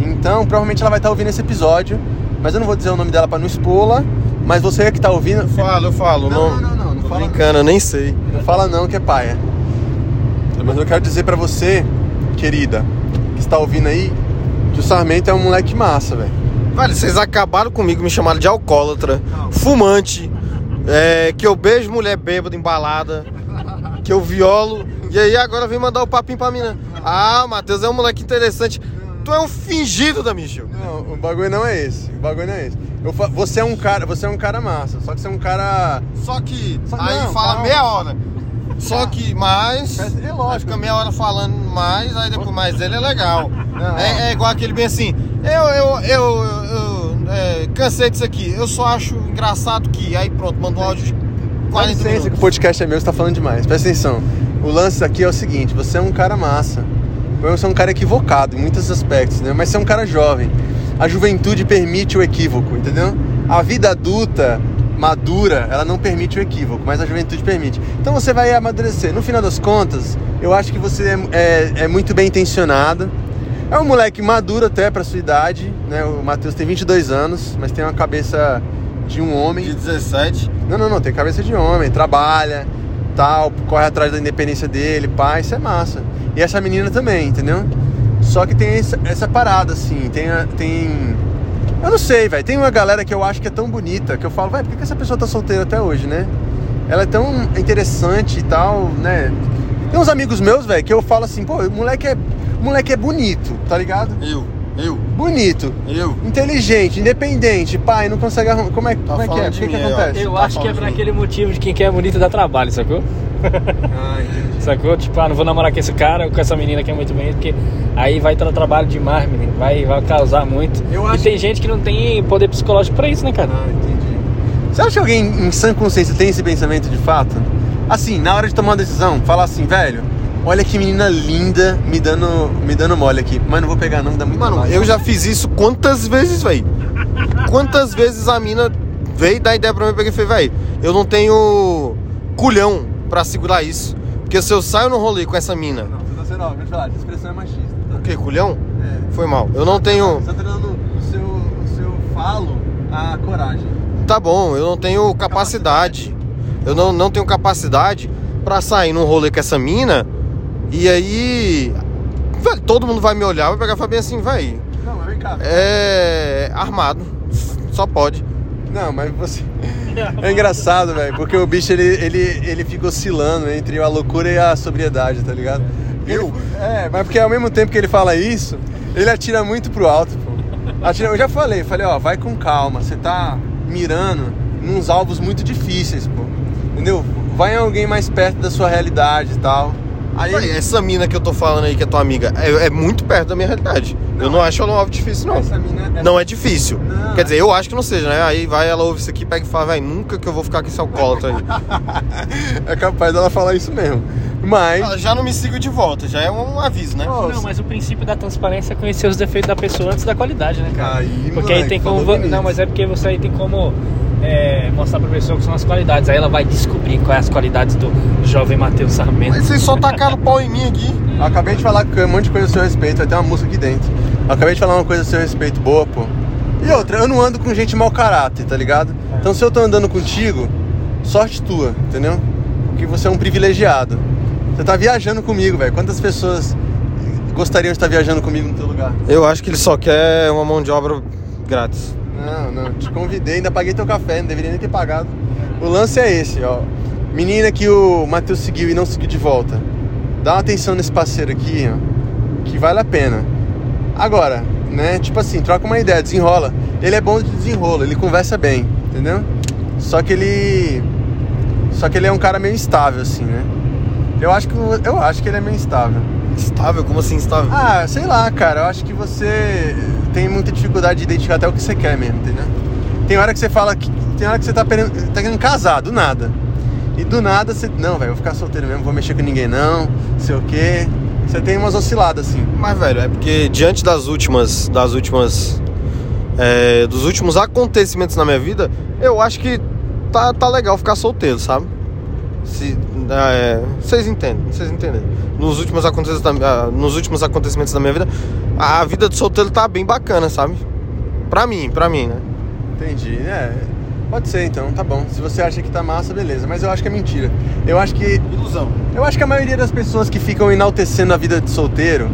Speaker 1: Então, provavelmente ela vai estar ouvindo esse episódio. Mas eu não vou dizer o nome dela pra não expô-la. Mas você que tá ouvindo,
Speaker 2: Eu falo, eu falo.
Speaker 1: Não,
Speaker 2: Não,
Speaker 1: não, não, não, fala não.
Speaker 2: brincando, eu nem sei.
Speaker 1: não fala não que é paia. Mas eu quero dizer pra você, querida, que está ouvindo aí, que o Sarmento é um moleque massa, velho.
Speaker 2: Velho, vocês acabaram comigo, me chamaram de alcoólatra, fumante, é, que eu beijo mulher bêbada, embalada, que eu violo. E aí agora vem mandar o papinho pra mim, né? Ah, Matheus é um moleque interessante. Tu é um fingido da Michel.
Speaker 1: Não, o bagulho não é esse. O bagulho não é esse. Eu fa- você é um cara, você é um cara massa, só que você é um cara.
Speaker 2: Só que
Speaker 1: Só-
Speaker 2: aí
Speaker 1: não,
Speaker 2: fala
Speaker 1: calma.
Speaker 2: meia hora. Só que mais.
Speaker 1: Mas é lógico.
Speaker 2: Fica meia hora falando mais, aí depois mais ele é legal.
Speaker 1: Não,
Speaker 2: é, é igual aquele bem assim. Eu, eu, eu, eu, é, cansei disso aqui. Eu só acho engraçado que. Aí pronto, manda um áudio de
Speaker 1: Dá
Speaker 2: 40
Speaker 1: licença que o podcast é meu, você tá falando demais. Presta atenção. O lance aqui é o seguinte, você é um cara massa. Você é um cara equivocado em muitos aspectos, né? Mas você é um cara jovem. A juventude permite o equívoco, entendeu? A vida adulta madura, ela não permite o equívoco, mas a juventude permite. Então você vai amadurecer. No final das contas, eu acho que você é, é, é muito bem intencionado. É um moleque maduro até pra sua idade, né? O Matheus tem 22 anos, mas tem uma cabeça de um homem.
Speaker 2: De 17.
Speaker 1: Não, não, não, tem cabeça de homem, trabalha, tal, corre atrás da independência dele, pai, isso é massa. E essa menina também, entendeu? Só que tem essa, essa parada, assim, tem, a- tem... Eu não sei, velho, tem uma galera que eu acho que é tão bonita, que eu falo, vai, por que que essa pessoa tá solteira até hoje, né? Ela é tão interessante e tal, né? Tem uns amigos meus, velho, que eu falo assim, pô, o moleque é, moleque é bonito, tá ligado?
Speaker 2: Eu, eu,
Speaker 1: Bonito,
Speaker 2: eu.
Speaker 1: inteligente, independente, pai, não consegue arrumar. Como é, como é que é?
Speaker 2: falando
Speaker 1: O que, que acontece?
Speaker 3: Eu
Speaker 2: Tá
Speaker 3: acho que é
Speaker 2: mim.
Speaker 3: aquele motivo de quem quer bonito dá trabalho, sacou?
Speaker 1: Ah, entendi.
Speaker 3: Sacou? Tipo, ah, não vou namorar com esse cara ou com essa menina que é muito bonita, porque aí vai dar trabalho demais, menino. Vai, vai causar muito.
Speaker 1: Eu
Speaker 3: e
Speaker 1: acho
Speaker 3: tem gente que não tem poder psicológico pra isso, né, cara?
Speaker 1: Ah, entendi. Você acha que alguém em sã consciência tem esse pensamento de fato? Assim, na hora de tomar uma decisão, falar assim, velho, olha que menina linda me dando, me dando mole aqui. Mas não vou pegar não, dá muito
Speaker 2: Mano, eu já fiz isso quantas vezes, velho? Quantas vezes a mina veio dar ideia pra mim e peguei e falei, velho, eu não tenho culhão pra segurar isso. Porque se eu saio no rolê com essa mina,
Speaker 1: Não, você tá vou te falar, essa expressão é machista. Tá?
Speaker 2: o que, culhão?
Speaker 1: É.
Speaker 2: Foi mal. Eu não tenho.
Speaker 1: Você tá dando o seu, o seu falo a coragem.
Speaker 2: Tá bom, eu não tenho capacidade. Eu não, não tenho capacidade pra sair num rolê com essa mina e aí. Velho, todo mundo vai me olhar, vai pegar falar bem assim, velho.
Speaker 1: Não, mas vem cá.
Speaker 2: É. armado. Só pode.
Speaker 1: Não, mas você. É engraçado, velho, porque o bicho ele, ele, ele fica oscilando entre a loucura e a sobriedade, tá ligado?
Speaker 2: Eu?
Speaker 1: É, mas porque ao mesmo tempo que ele fala isso, ele atira muito pro alto, pô. Atira, eu já falei, falei, ó, vai com calma, você tá mirando nos alvos muito difíceis, pô. Entendeu? Vai em alguém mais perto da sua realidade e tal. Aí
Speaker 2: Véi, essa mina que eu tô falando aí, que é tua amiga, é, é muito perto da minha realidade. eu não acho ela um alvo difícil, não.
Speaker 1: essa mina.
Speaker 2: Não é difícil.
Speaker 1: Não,
Speaker 2: Quer dizer, eu acho que não seja, né? Aí vai, ela ouve isso aqui, pega e fala, velho, nunca que eu vou ficar com esse alcoólatra aí.
Speaker 1: é capaz dela falar isso mesmo. Mas.
Speaker 2: Ela já não me siga de volta, já é um aviso, né?
Speaker 1: Ó,
Speaker 3: Não, mas o princípio da transparência é conhecer os defeitos da pessoa antes da qualidade, né, cara?
Speaker 1: Aí,
Speaker 3: porque aí
Speaker 1: moleque,
Speaker 3: tem como. Não, mas é porque você aí tem como é, mostrar pra pessoa que são as qualidades. Aí ela vai descobrir quais as qualidades do jovem Matheus Sarmento.
Speaker 2: Mas vocês só tacaram pau em mim aqui.
Speaker 1: Acabei de falar um monte de coisa a seu respeito, vai ter uma música aqui dentro. Acabei de falar uma coisa a seu respeito boa, pô. E outra, eu não ando com gente mau caráter, tá ligado? Então se eu tô andando contigo, sorte tua, entendeu? Porque você é um privilegiado. Você tá viajando comigo, velho. Quantas pessoas gostariam de estar viajando comigo no teu lugar?
Speaker 2: Eu acho que ele só quer uma mão de obra grátis.
Speaker 1: Não, não, te convidei, ainda paguei teu café, não deveria nem ter pagado. O lance é esse, ó. Menina que o Matheus seguiu e não seguiu de volta. Dá uma atenção nesse parceiro aqui, ó, que vale a pena. Agora, né, tipo assim, troca uma ideia, desenrola. Ele é bom de desenrolo, ele conversa bem, entendeu? Só que ele. Só que ele é um cara meio instável, assim, né? Eu acho que, eu acho que ele é meio instável.
Speaker 2: Estável? Como assim estável?
Speaker 1: Ah, sei lá, cara. Eu acho que você tem muita dificuldade de identificar até o que você quer mesmo, entendeu? Tem hora que você fala que. Tem hora que você tá querendo, tá querendo casar, do nada. E do nada você. Não, velho, vou ficar solteiro mesmo, vou mexer com ninguém não, sei o quê. Você tem umas osciladas assim.
Speaker 2: Mas, velho, é porque diante das últimas. Das últimas. é, dos últimos acontecimentos na minha vida, eu acho que tá, tá legal ficar solteiro, sabe? Se, é, vocês entendem, vocês entendem. Nos últimos, acontecimentos da, ah, nos últimos acontecimentos da minha vida, a vida de solteiro tá bem bacana, sabe? Pra mim, pra mim, né?
Speaker 1: Entendi, é. Pode ser então, tá bom. Se você acha que tá massa, beleza. Mas eu acho que é mentira. Eu acho que.
Speaker 2: Ilusão.
Speaker 1: Eu acho que a maioria das pessoas que ficam enaltecendo a vida de solteiro,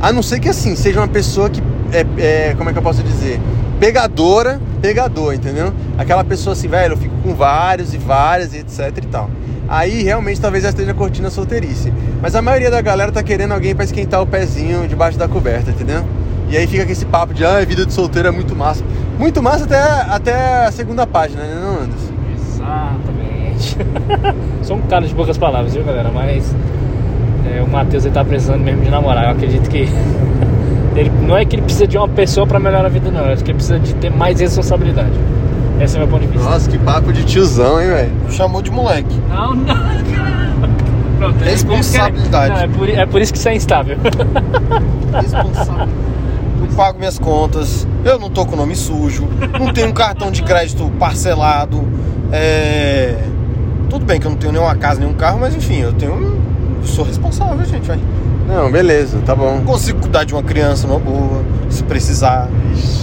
Speaker 1: a não ser que assim, seja uma pessoa que é, é, como é que eu posso dizer? Pegadora, pegador, entendeu? Aquela pessoa assim, velho, eu fico com vários e várias e etc e tal. Aí realmente talvez esteja curtindo a solteirice. Mas a maioria da galera tá querendo alguém pra esquentar o pezinho debaixo da coberta, entendeu? E aí fica com esse papo de, ah, vida de solteiro é muito massa. Muito massa até, até a segunda página, né, não, Anderson?
Speaker 3: Exatamente. Sou um cara de poucas palavras, viu, galera? Mas é, o Matheus ele tá precisando mesmo de namorar. Eu acredito que ele não é que ele precisa de uma pessoa pra melhorar a vida, não. Eu acho que ele precisa de ter mais responsabilidade. Esse é o meu ponto de vista.
Speaker 1: Nossa, que papo de tiozão, hein, velho?
Speaker 2: Chamou de moleque.
Speaker 3: Não, não. Pronto, é
Speaker 2: Responsabilidade.
Speaker 3: É, por, é por isso que você é instável.
Speaker 2: Responsável. eu pago minhas contas, eu não tô com o nome sujo, não tenho um cartão de crédito parcelado. É... Tudo bem que eu não tenho nenhuma casa, nenhum carro, mas enfim, eu tenho. Eu sou responsável, gente, vai.
Speaker 1: Não, beleza, tá bom.
Speaker 2: Consigo cuidar de uma criança numa boa, se precisar.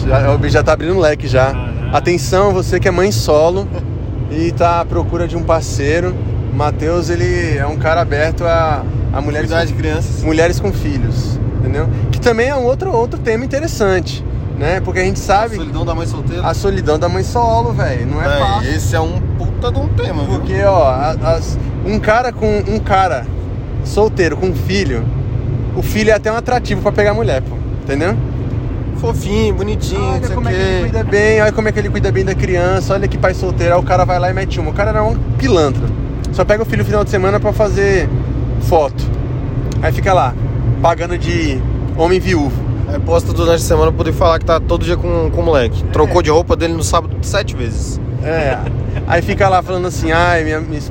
Speaker 1: Já, o bicho já tá abrindo leque já. Atenção, você que é mãe solo e tá à procura de um parceiro. Matheus, ele é um cara aberto a, a mulheres,
Speaker 2: Cuidar de
Speaker 1: com,
Speaker 2: crianças.
Speaker 1: mulheres com filhos, entendeu? Que também é um outro, outro tema interessante, né? Porque a gente
Speaker 2: A
Speaker 1: sabe
Speaker 2: solidão da mãe solteira.
Speaker 1: a solidão da mãe solo, velho. Não é,
Speaker 2: É,
Speaker 1: fácil.
Speaker 2: esse é um puta de um tema, viu?
Speaker 1: Porque, ó, a- as- um cara com um cara solteiro com um filho, o filho é até um atrativo pra pegar mulher, pô. Entendeu?
Speaker 2: Fofinho, bonitinho, não
Speaker 1: Olha
Speaker 2: sei o
Speaker 1: como é que ele cuida bem, olha como é que ele cuida bem da criança, olha que pai solteiro, aí o cara vai lá e mete uma. O cara era um pilantra. Só pega o filho no final de semana pra fazer foto. Aí fica lá, pagando de homem viúvo.
Speaker 2: Aí posta durante a semana pra poder falar que tá todo dia com, com o moleque.
Speaker 1: É.
Speaker 2: Trocou de roupa dele no sábado sete vezes.
Speaker 1: É. Aí fica lá falando assim, ai, minha, minha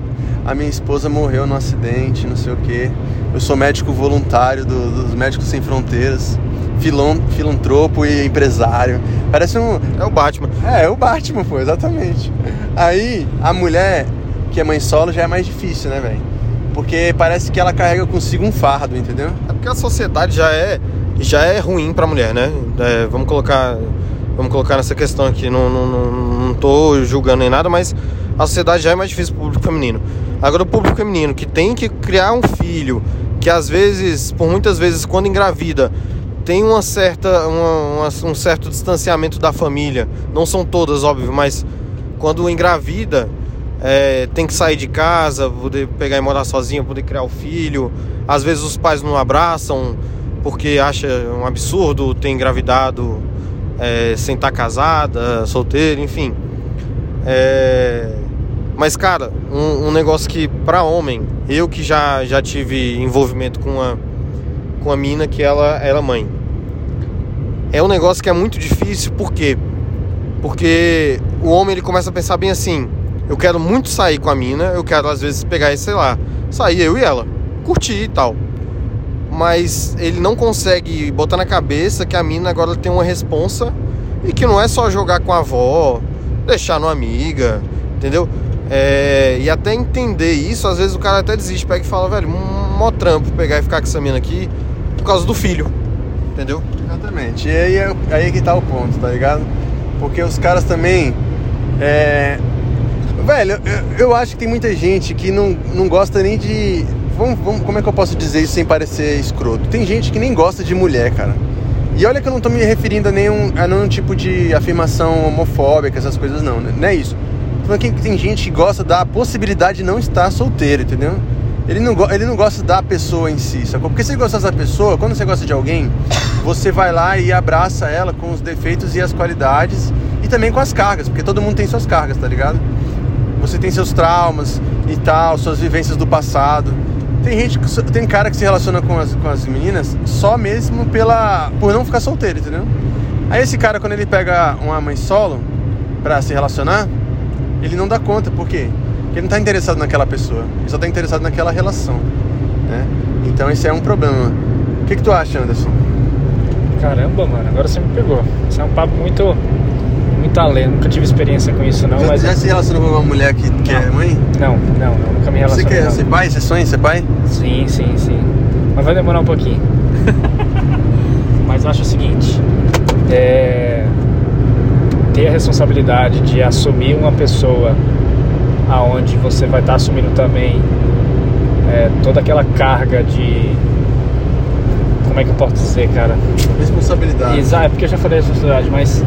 Speaker 1: a minha esposa morreu num acidente, não sei o quê. Eu sou médico voluntário do- dos Médicos Sem Fronteiras, filon, filantropo e empresário. Parece um.
Speaker 2: É o Batman.
Speaker 1: É, é o Batman, pô, exatamente. Aí, a mulher que é mãe solo já é mais difícil, né, velho? Porque parece que ela carrega consigo um fardo, entendeu?
Speaker 2: É porque a sociedade já é, já é ruim pra mulher, né? É, vamos colocar. Vamos colocar nessa questão aqui. Não, não, não, não tô julgando nem nada, mas a sociedade já é mais difícil pro público feminino. Agora o público feminino que tem que criar um filho, que às vezes, por muitas vezes, quando engravida, tem uma certa, uma- uma- um certo distanciamento da família. Não são todas, óbvio, mas quando engravida, é, tem que sair de casa, poder pegar e morar sozinha, poder criar o filho. Às vezes os pais não abraçam porque acha um absurdo ter engravidado é, sem estar casada, solteira, enfim. É, Mas, cara, um, um negócio que pra homem, eu que já, já tive envolvimento com a, com a mina que ela era mãe. É um negócio que é muito difícil, por quê? Porque o homem ele começa a pensar bem assim: eu quero muito sair com a mina, eu quero às vezes pegar e sei lá, sair eu e ela, curtir e tal. Mas ele não consegue botar na cabeça que a mina agora tem uma responsa e que não é só jogar com a avó, deixar numa amiga, entendeu? É, e até entender isso, às vezes o cara até desiste, pega e fala, velho, mó trampo pegar e ficar com essa mina aqui por causa do filho, entendeu?
Speaker 1: Exatamente. E aí é aí que tá o ponto, tá ligado? Porque os caras também. É... Velho, eu, eu acho que tem muita gente que não, não gosta nem de. Vamos, vamos, como é que eu posso dizer isso sem parecer escroto? Tem gente que nem gosta de mulher, cara. E olha que eu não tô me referindo a nenhum, a nenhum tipo de afirmação homofóbica, essas coisas não, né? Não é isso. Falando que tem gente que gosta da possibilidade de não estar solteiro, entendeu? Ele não, ele não gosta da pessoa em si, sacou? Porque se ele gosta da pessoa, quando você gosta de alguém, você vai lá e abraça ela com os defeitos e as qualidades e também com as cargas, porque todo mundo tem suas cargas, tá ligado? Você tem seus traumas e tal, suas vivências do passado. Tem gente tem cara que se relaciona com as, com as meninas só mesmo pela por não ficar solteiro, entendeu? Aí esse cara quando ele pega uma mãe solo pra se relacionar, ele não dá conta, por quê? Porque ele não tá interessado naquela pessoa, ele só tá interessado naquela relação, né? Então esse é um problema. O que, que tu acha, Anderson?
Speaker 3: Caramba, mano, agora você me pegou. Isso é um papo muito. muito além. Nunca tive experiência com isso, não,
Speaker 1: já,
Speaker 3: mas.
Speaker 1: já se relacionou com uma mulher que, que é mãe?
Speaker 3: Não, não, não, nunca me
Speaker 1: Você
Speaker 3: relacionei.
Speaker 1: quer
Speaker 3: não.
Speaker 1: ser pai? Você sonha ser pai?
Speaker 3: Sim, sim, sim. Mas vai demorar um pouquinho. Mas eu acho o seguinte, é, ter a responsabilidade de assumir uma pessoa aonde você vai estar assumindo também é, toda aquela carga de como é que eu posso dizer, cara?
Speaker 1: Responsabilidade.
Speaker 3: Exato, é porque eu já falei responsabilidade, mas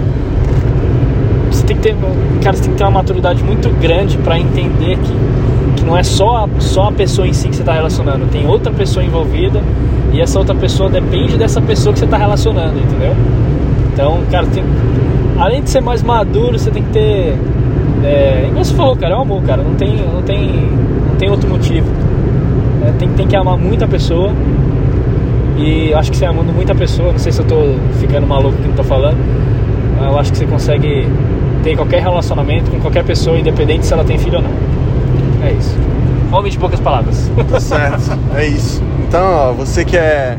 Speaker 3: você tem que ter, cara, você tem que ter uma maturidade muito grande para entender que, que não é só a, só a pessoa em si que você está relacionando, tem outra pessoa envolvida e essa outra pessoa depende dessa pessoa que você está relacionando, entendeu? Então, cara, tem, além de ser mais maduro, você tem que ter, é, igual você falou, cara, é um amor, cara, não tem, não tem, não tem outro motivo. É, tem, tem que amar muito a pessoa e acho que você amando muita pessoa, não sei se eu tô ficando maluco que não tô falando, eu acho que você consegue ter qualquer relacionamento com qualquer pessoa, independente se ela tem filho ou não. É isso. Homem de poucas palavras.
Speaker 1: Tá certo, é isso. Então, ó, você que é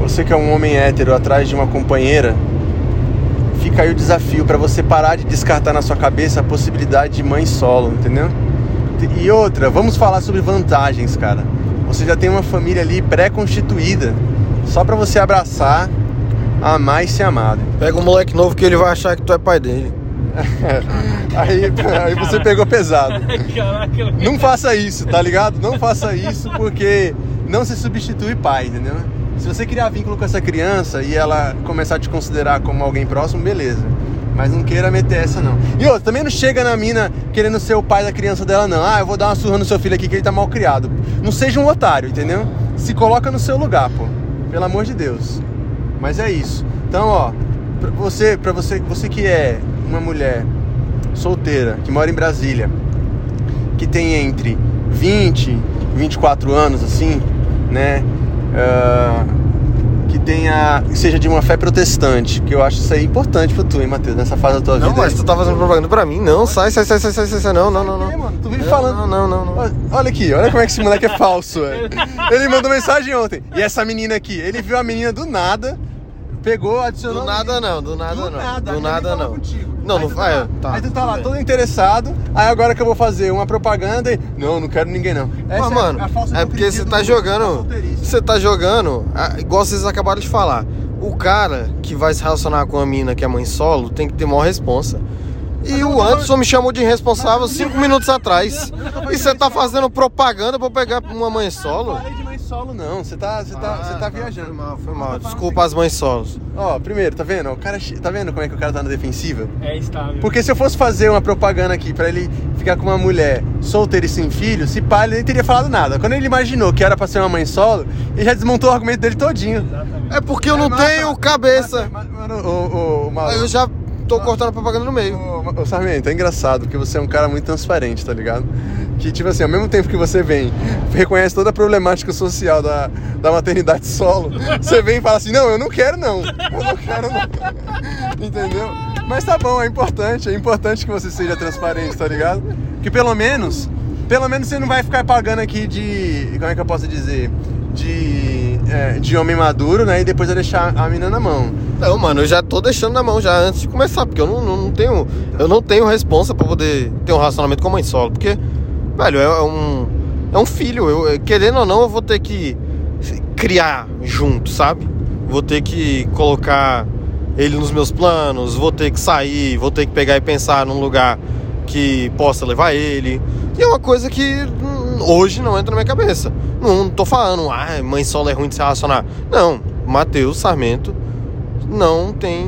Speaker 1: você que é um homem hétero atrás de uma companheira, fica aí o desafio para você parar de descartar na sua cabeça a possibilidade de mãe solo, entendeu? E outra, vamos falar sobre vantagens, cara. Você já tem uma família ali pré-constituída, só para você abraçar, amar e ser amado.
Speaker 2: Pega um moleque novo que ele vai achar que tu é pai dele.
Speaker 1: aí, aí você pegou pesado. Não faça isso, tá ligado? Não faça isso porque não se substitui pai, entendeu? Se você criar vínculo com essa criança e ela começar a te considerar como alguém próximo, beleza. Mas não queira meter essa não. E outra, também não chega na mina querendo ser o pai da criança dela, não. Ah, eu vou dar uma surra no seu filho aqui que ele tá mal criado. Não seja um otário, entendeu? Se coloca no seu lugar, pô. Pelo amor de Deus. Mas é isso. Então, ó, pra você, pra você, você que é uma mulher solteira, que mora em Brasília, que tem entre 20 e 24 anos, assim, né? Uh, que tenha que seja de uma fé protestante, que eu acho isso aí importante pra tu, hein, Matheus, nessa fase da tua
Speaker 2: não,
Speaker 1: vida.
Speaker 2: Não, mas
Speaker 1: aí.
Speaker 2: tu tá fazendo propaganda pra mim. Não, sai, sai, sai, sai, sai, sai, sai. não, não, não, não.
Speaker 1: mano, tu vive
Speaker 2: não,
Speaker 1: falando.
Speaker 2: Não, não, não, não.
Speaker 1: Olha aqui, olha como é que esse moleque é falso, velho. Ele mandou mensagem ontem. E essa menina aqui, ele viu a menina do nada, pegou, adicionou.
Speaker 2: Do nada não, do nada
Speaker 1: do
Speaker 2: não.
Speaker 1: Nada,
Speaker 2: do nada não.
Speaker 1: Contigo.
Speaker 2: Não,
Speaker 1: aí
Speaker 2: não vai.
Speaker 1: Tá,
Speaker 2: Tá,
Speaker 1: aí tu tá lá todo interessado. Aí agora que eu vou fazer uma propaganda e. Não, não quero ninguém não. Essa
Speaker 2: Mas, mano,
Speaker 1: a falsa
Speaker 2: é porque
Speaker 1: hipocrisia
Speaker 2: você tá
Speaker 1: do-
Speaker 2: jogando. Você tá jogando, igual vocês acabaram de falar. O cara que vai se relacionar com a mina que é mãe solo tem que ter maior responsa. E o Anderson me chamou de irresponsável cinco minutos atrás. E você tá fazendo propaganda pra pegar uma mãe solo?
Speaker 1: Solo, não. Você tá, você tá, você tá viajando.
Speaker 2: Foi mal, foi mal. Desculpa as mães solos.
Speaker 1: Ó, primeiro, tá vendo? O cara, tá vendo como é que o cara tá na defensiva?
Speaker 3: É estável.
Speaker 1: Porque se eu fosse fazer uma propaganda aqui pra ele ficar com uma mulher solteira e sem filho, se pá, ele nem teria falado nada. Quando ele imaginou que era pra ser uma mãe solo, ele já desmontou o argumento dele todinho.
Speaker 3: Exatamente.
Speaker 2: É porque eu não tenho cabeça.
Speaker 1: Massa, Mano, o, o, o,
Speaker 2: eu já tô cortando a propaganda no meio.
Speaker 1: Ô, ô, Sarmento, é engraçado, porque você é um cara muito transparente, tá ligado? Que, tipo assim, ao mesmo tempo que você vem, reconhece toda a problemática social da, da maternidade solo, você vem e fala assim, não, eu não quero não, eu não quero não. Entendeu? Mas tá bom, é importante, é importante que você seja transparente, tá ligado? Que pelo menos, pelo menos você não vai ficar pagando aqui de, como é que eu posso dizer? De, é, de homem maduro, né? E depois vai deixar a menina na mão.
Speaker 2: Não, mano, eu já tô deixando na mão já antes de começar, porque eu não, não, não tenho. Eu não tenho responsa pra poder ter um relacionamento com a mãe solo. Porque, velho, é, é um. É um filho. Eu, querendo ou não, eu vou ter que criar junto, sabe? Vou ter que colocar ele nos meus planos, vou ter que sair, vou ter que pegar e pensar num lugar que possa levar ele. E é uma coisa que hum, hoje não entra na minha cabeça. Não, não tô falando, ah, mãe solo é ruim de se relacionar. Não, Matheus Sarmento não tem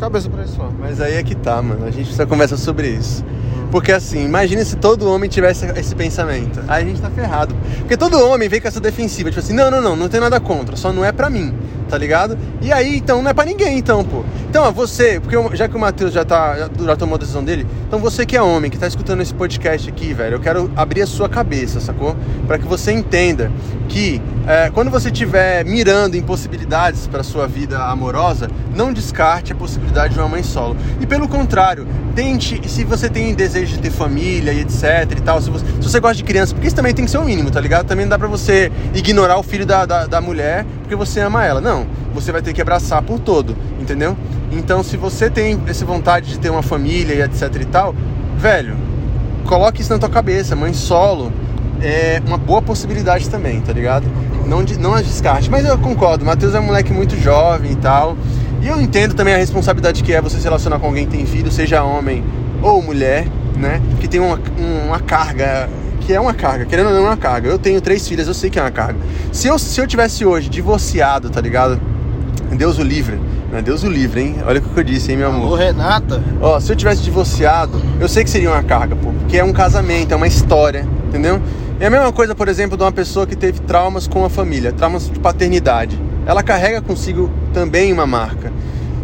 Speaker 2: cabeça pra isso.
Speaker 1: Mas aí é que tá, mano. A gente precisa conversar sobre isso. Porque assim, imagine se todo homem tivesse esse pensamento. Aí a gente tá ferrado. Porque todo homem vem com essa defensiva, tipo assim, não, não, não, não tem nada contra, só não é pra mim, tá ligado? E aí, então, não é pra ninguém, então, pô. Então, você, porque eu- já que o Matheus já, tá, já, tomou a decisão dele, então você que é homem, que tá escutando esse podcast aqui, velho, eu quero abrir a sua cabeça, sacou? Pra que você entenda que é, quando você estiver mirando em possibilidades para sua vida amorosa, não descarte a possibilidade de uma mãe solo. E pelo contrário, tente, se você tem desejo de ter família e etc e tal, se você, se você gosta de criança, porque isso também tem que ser o mínimo, tá ligado? Também não dá pra você ignorar o filho da, da, da mulher porque você ama ela. Não, você vai ter que abraçar por todo, entendeu? Então, se você tem essa vontade de ter uma família e etc e tal, velho, coloque isso na tua cabeça, mãe solo é uma boa possibilidade também, tá ligado? Não, não as descarte. Mas eu concordo, Matheus é um moleque muito jovem e tal. E eu entendo também a responsabilidade que é você se relacionar com alguém que tem filho, seja homem ou mulher, né? Que tem uma, uma carga. Que é uma carga, querendo ou não, é uma carga. Eu tenho três filhas, eu sei que é uma carga. Se eu, se eu tivesse hoje divorciado, tá ligado? Deus o livre. Né? Deus o livre, hein? Olha o que eu disse, hein, meu amor?
Speaker 2: Ô, Renata.
Speaker 1: Ó, se eu tivesse divorciado, eu sei que seria uma carga, pô, porque é um casamento, é uma história, entendeu? É a mesma coisa, por exemplo, de uma pessoa que teve traumas com a família, traumas de paternidade. Ela carrega consigo também uma marca.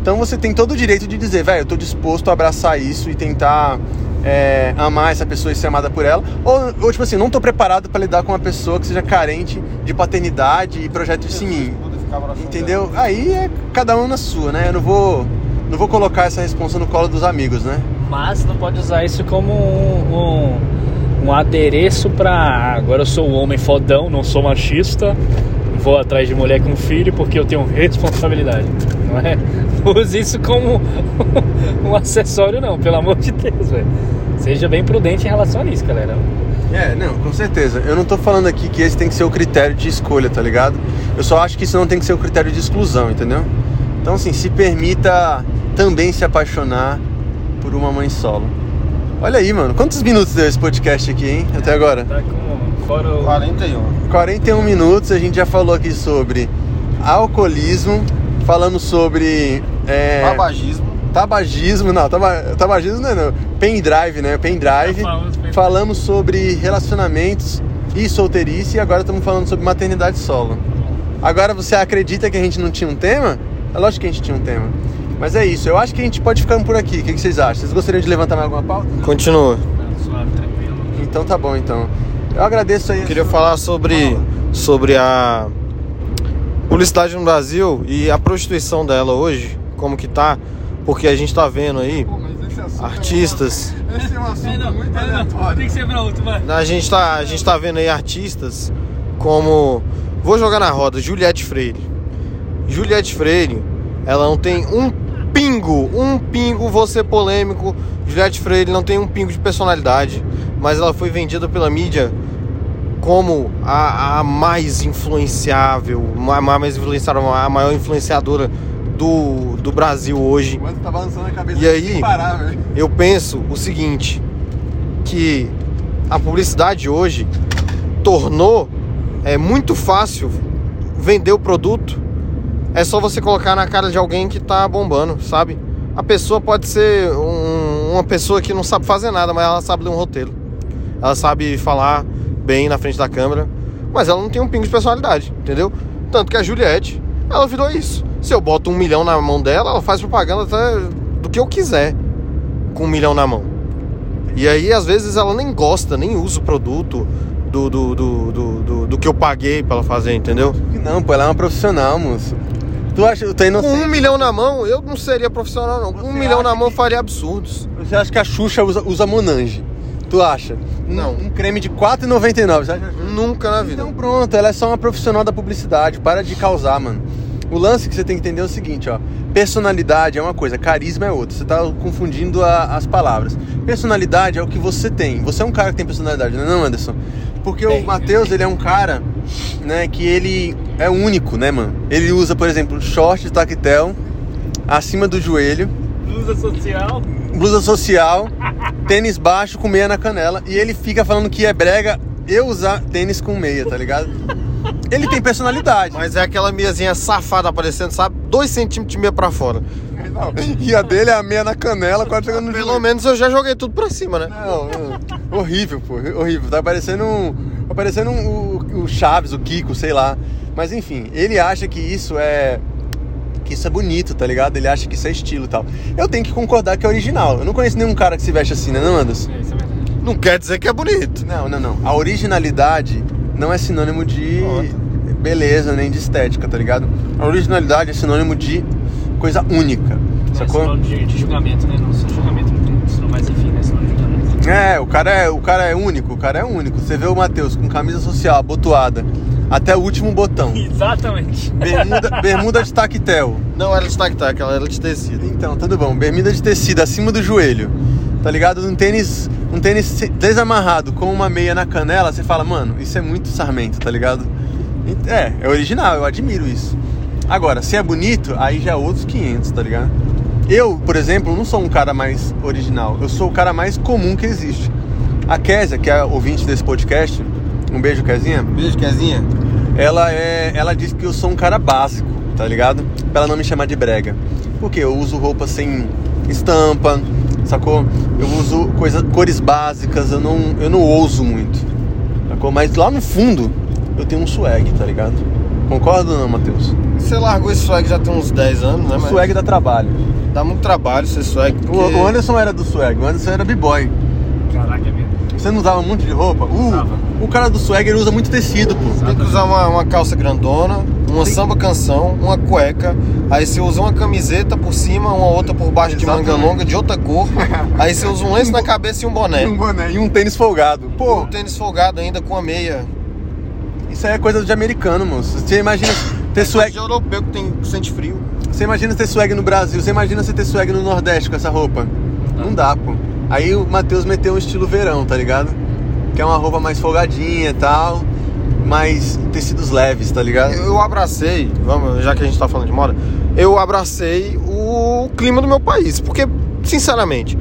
Speaker 1: Então você tem todo o direito de dizer, velho, eu tô disposto a abraçar isso e tentar é, amar essa pessoa e ser amada por ela. Ou, ou tipo assim, não tô preparado para lidar com uma pessoa que seja carente de paternidade e projetos em mim. Entendeu? Aí é cada um na sua, né? Eu não vou, não vou colocar essa responsa no colo dos amigos, né?
Speaker 3: Mas não pode usar isso como um, um, um adereço pra. "Ah, Agora eu sou um homem fodão, não sou machista. vou atrás de mulher com filho porque eu tenho responsabilidade. Não é? Use isso como um acessório, não, pelo amor de Deus, velho. Seja bem prudente em relação a isso, galera.
Speaker 1: É, não, com certeza. Eu não tô falando aqui que esse tem que ser o critério de escolha, tá ligado? Eu só acho que isso não tem que ser o critério de exclusão, entendeu? Então, assim, se permita também se apaixonar por uma mãe solo. Olha aí, mano. Quantos minutos deu esse podcast aqui, hein? Até agora?
Speaker 3: Tá com fora o...
Speaker 2: 41.
Speaker 1: 41 minutos. A gente já falou aqui sobre alcoolismo, falando sobre. É,
Speaker 2: Tabagismo.
Speaker 1: Tabagismo, não, taba, tabagismo não é não. Pendrive, né? Pendrive.
Speaker 3: Falamos pendrive.
Speaker 1: Falamos sobre relacionamentos e solteirice e agora estamos falando sobre maternidade solo. Agora você acredita que a gente não tinha um tema? É lógico que a gente tinha um tema. Mas é isso, eu acho que a gente pode ficar por aqui. O que vocês acham? Vocês gostariam de levantar mais alguma pauta?
Speaker 2: Continua.
Speaker 3: Tá suave, tranquilo.
Speaker 1: Então tá bom, então. Eu agradeço aí. a
Speaker 2: Queria
Speaker 1: sua-
Speaker 2: falar sobre, sobre a publicidade no Brasil e a prostituição dela hoje, como que tá, porque a gente tá vendo aí
Speaker 1: esse
Speaker 2: artistas,
Speaker 1: É um, esse é assunto aleatório.
Speaker 3: Tem que ser pra outro, vai.
Speaker 2: a gente tá, a gente tá vendo aí artistas como vou jogar na roda, Juliette Freire. Juliette Freire, ela não tem um pingo, um pingo, vou ser polêmico. Juliette Freire não tem um pingo de personalidade, mas ela foi vendida pela mídia como a, a mais influenciável, a mais influenciável, a maior influenciadora do, do Brasil hoje.
Speaker 1: Tá balançando a cabeça
Speaker 2: E aí?
Speaker 1: parar.
Speaker 2: Eu penso o seguinte, que a publicidade hoje tornou é muito fácil vender o produto. É só você colocar na cara de alguém que tá bombando, sabe? A pessoa pode ser um- uma pessoa que não sabe fazer nada, mas ela sabe ler um roteiro. Ela sabe falar bem na frente da câmera, mas ela não tem um pingo de personalidade, entendeu? Tanto que a Juliette, ela virou isso. Se eu boto um milhão na mão dela, ela faz propaganda até do que eu quiser com um milhão na mão. E aí, às vezes, ela nem gosta, nem usa o produto do, do, do, do, do, do que eu paguei pra ela fazer, entendeu?
Speaker 1: Não, pô, ela é uma profissional, moço. Tu acha, tu é
Speaker 2: Com
Speaker 1: inocente?
Speaker 2: um milhão na mão, eu não seria profissional, não. Com um milhão na mão,
Speaker 1: que-
Speaker 2: faria absurdos.
Speaker 1: Você acha que a Xuxa usa, usa Monange? Tu acha? Um-
Speaker 2: Não.
Speaker 1: Um creme de R$ 4,99. Você acha?
Speaker 2: Nunca na vida.
Speaker 1: Então pronto, ela é só uma profissional da publicidade. Para de causar, mano. O lance que você tem que entender é o seguinte, ó. Personalidade é uma coisa, carisma é outra. Você tá confundindo a- as palavras. Personalidade é o que você tem. Você é um cara que tem personalidade, não é Anderson? Porque
Speaker 3: Tem.
Speaker 1: o Matheus, ele é um cara, né, que ele é único, né, mano? Ele usa, por exemplo, short de tactel acima do joelho,
Speaker 3: Blusa social.
Speaker 1: blusa social, tênis baixo com meia na canela e ele fica falando que é brega eu usar tênis com meia, tá ligado? Ele tem personalidade.
Speaker 2: Mas é aquela meiazinha safada aparecendo, sabe? Dois centímetros de meia pra fora.
Speaker 1: Não, E a dele é a meia na canela, quase chegando no
Speaker 2: Pelo
Speaker 1: joelho.
Speaker 2: menos eu já joguei tudo pra cima, né?
Speaker 1: Não, não. horrível, pô, horrível. Tá parecendo um, tá parecendo um, o, o Chaves, o Kiko, sei lá. Mas enfim, ele acha que isso é que isso é bonito, tá ligado? Ele acha que isso é estilo e tal. Eu tenho que concordar que é original. Eu não conheço nenhum cara que se veste assim, né, não, Anderson?
Speaker 3: É, isso é verdade.
Speaker 2: Não quer dizer que é bonito.
Speaker 1: Não, não, não. A originalidade não é sinônimo de beleza nem de estética, tá ligado? A originalidade é sinônimo de coisa única,
Speaker 3: Não é
Speaker 1: sacou?
Speaker 3: sinônimo de, de julgamento, né? Não, só julgamento não tem. Mas enfim, né? Sinônimo de julgamento.
Speaker 1: É, o cara é, o cara é único, o cara é único. Você vê o Matheus com camisa social, abotoada, até o último botão.
Speaker 3: Exatamente.
Speaker 1: Bermuda, bermuda de tactel.
Speaker 2: Não era de tac-tac, ela era de tecido.
Speaker 1: Então, tudo bom. Bermuda de tecido acima do joelho. Tá ligado? Um tênis, um tênis desamarrado com uma meia na canela, você fala, mano, isso é muito sarmento, tá ligado? É, é original, eu admiro isso. Agora, se é bonito, aí já é outros 500, tá ligado? Eu, por exemplo, não sou um cara mais original, eu sou o cara mais comum que existe. A Késia, que é ouvinte desse podcast, um beijo, Kézinha
Speaker 2: Beijo, Kezinha.
Speaker 1: ela é ela diz que eu sou um cara básico tá ligado pra ela não me chamar de brega porque eu uso roupa sem estampa sacou eu uso coisa, cores básicas eu não eu não ouso muito sacou mas lá no fundo eu tenho um swag tá ligado concorda ou não Matheus
Speaker 2: Você largou esse swag já tem uns 10 anos, né?
Speaker 1: o
Speaker 2: Mas
Speaker 1: swag dá trabalho
Speaker 2: dá muito trabalho ser swag.
Speaker 1: o,
Speaker 2: porque-
Speaker 1: o Anderson era do swag o Anderson era b-boy
Speaker 3: Caraca, é mesmo.
Speaker 1: Você não usava um monte de roupa uh, o cara do swag ele usa muito tecido pô
Speaker 2: Tem que usar uma, uma calça grandona, uma samba canção, uma cueca. Aí você usa uma camiseta por cima, uma outra por baixo de manga
Speaker 1: Exatamente.
Speaker 2: longa, de outra cor. Aí você usa um lenço na cabeça e um boné.
Speaker 1: um boné e um tênis folgado pô
Speaker 2: Um tênis folgado ainda com a meia.
Speaker 1: Isso aí é coisa de americano, moço. Você imagina ter
Speaker 2: Coisa
Speaker 1: swag.
Speaker 2: de europeu que tem, que sente frio.
Speaker 1: Você imagina ter swag no Brasil, você imagina você ter swag no Nordeste com essa roupa. Não dá, pô. Aí o Matheus meteu um estilo verão, tá ligado? Que é uma roupa mais folgadinha e tal, mais tecidos leves, tá ligado?
Speaker 2: Eu abracei, vamos, já que a gente tá falando de moda, eu abracei o clima do meu país. Porque, sinceramente,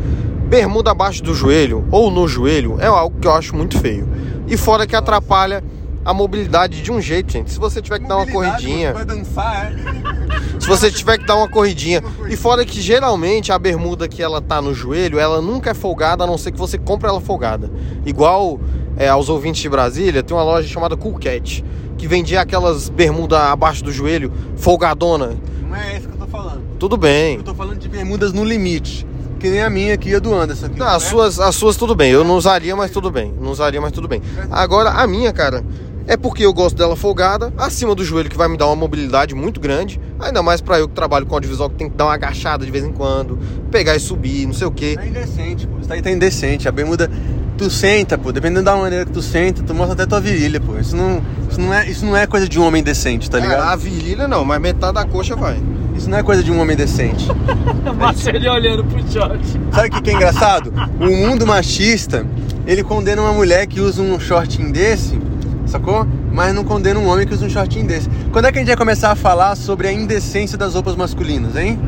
Speaker 2: bermuda abaixo do joelho ou no joelho é algo que eu acho muito feio. E fora que atrapalha a mobilidade de um jeito, gente. Se você tiver que dar uma corridinha.
Speaker 1: Vai dançar, é?
Speaker 2: Se você tiver que dar uma corridinha. E fora que geralmente a bermuda que ela tá no joelho, ela nunca é folgada, a não ser que você compre ela folgada. Igual é, aos ouvintes de Brasília, tem uma loja chamada Cool Cat, que vendia aquelas bermudas abaixo do joelho, folgadona.
Speaker 1: Não é que eu tô falando.
Speaker 2: Tudo bem.
Speaker 1: Eu tô falando de bermudas no limite. Que nem a minha aqui e a do Anderson. Aqui,
Speaker 2: Não, as
Speaker 1: né?
Speaker 2: suas, as suas tudo bem. Eu não usaria, mas tudo bem. Não usaria, mas tudo bem. Agora, a minha, cara, é porque eu gosto dela folgada, acima do joelho, que vai me dar uma mobilidade muito grande. Ainda mais pra eu que trabalho com audiovisual, que tem que dar uma agachada de vez em quando, pegar e subir, não sei o quê.
Speaker 1: Tá indecente, pô. Isso aí tá indecente. A bermuda, tu senta, pô. Dependendo da maneira que tu senta, tu mostra até tua virilha, pô. Isso não, isso não, é, isso não é coisa de um homem decente, tá
Speaker 2: É,
Speaker 1: ligado?
Speaker 2: a virilha não, mas metade da coxa vai.
Speaker 1: Isso não é coisa de um homem decente.
Speaker 3: Márcio ele olhando pro short.
Speaker 1: Sabe o que, que é engraçado? O mundo machista, ele condena uma mulher que usa um shortinho desse, sacou? Mas não condena um homem que usa um shortinho desse. Quando é que a gente vai começar a falar sobre a indecência das roupas masculinas, hein?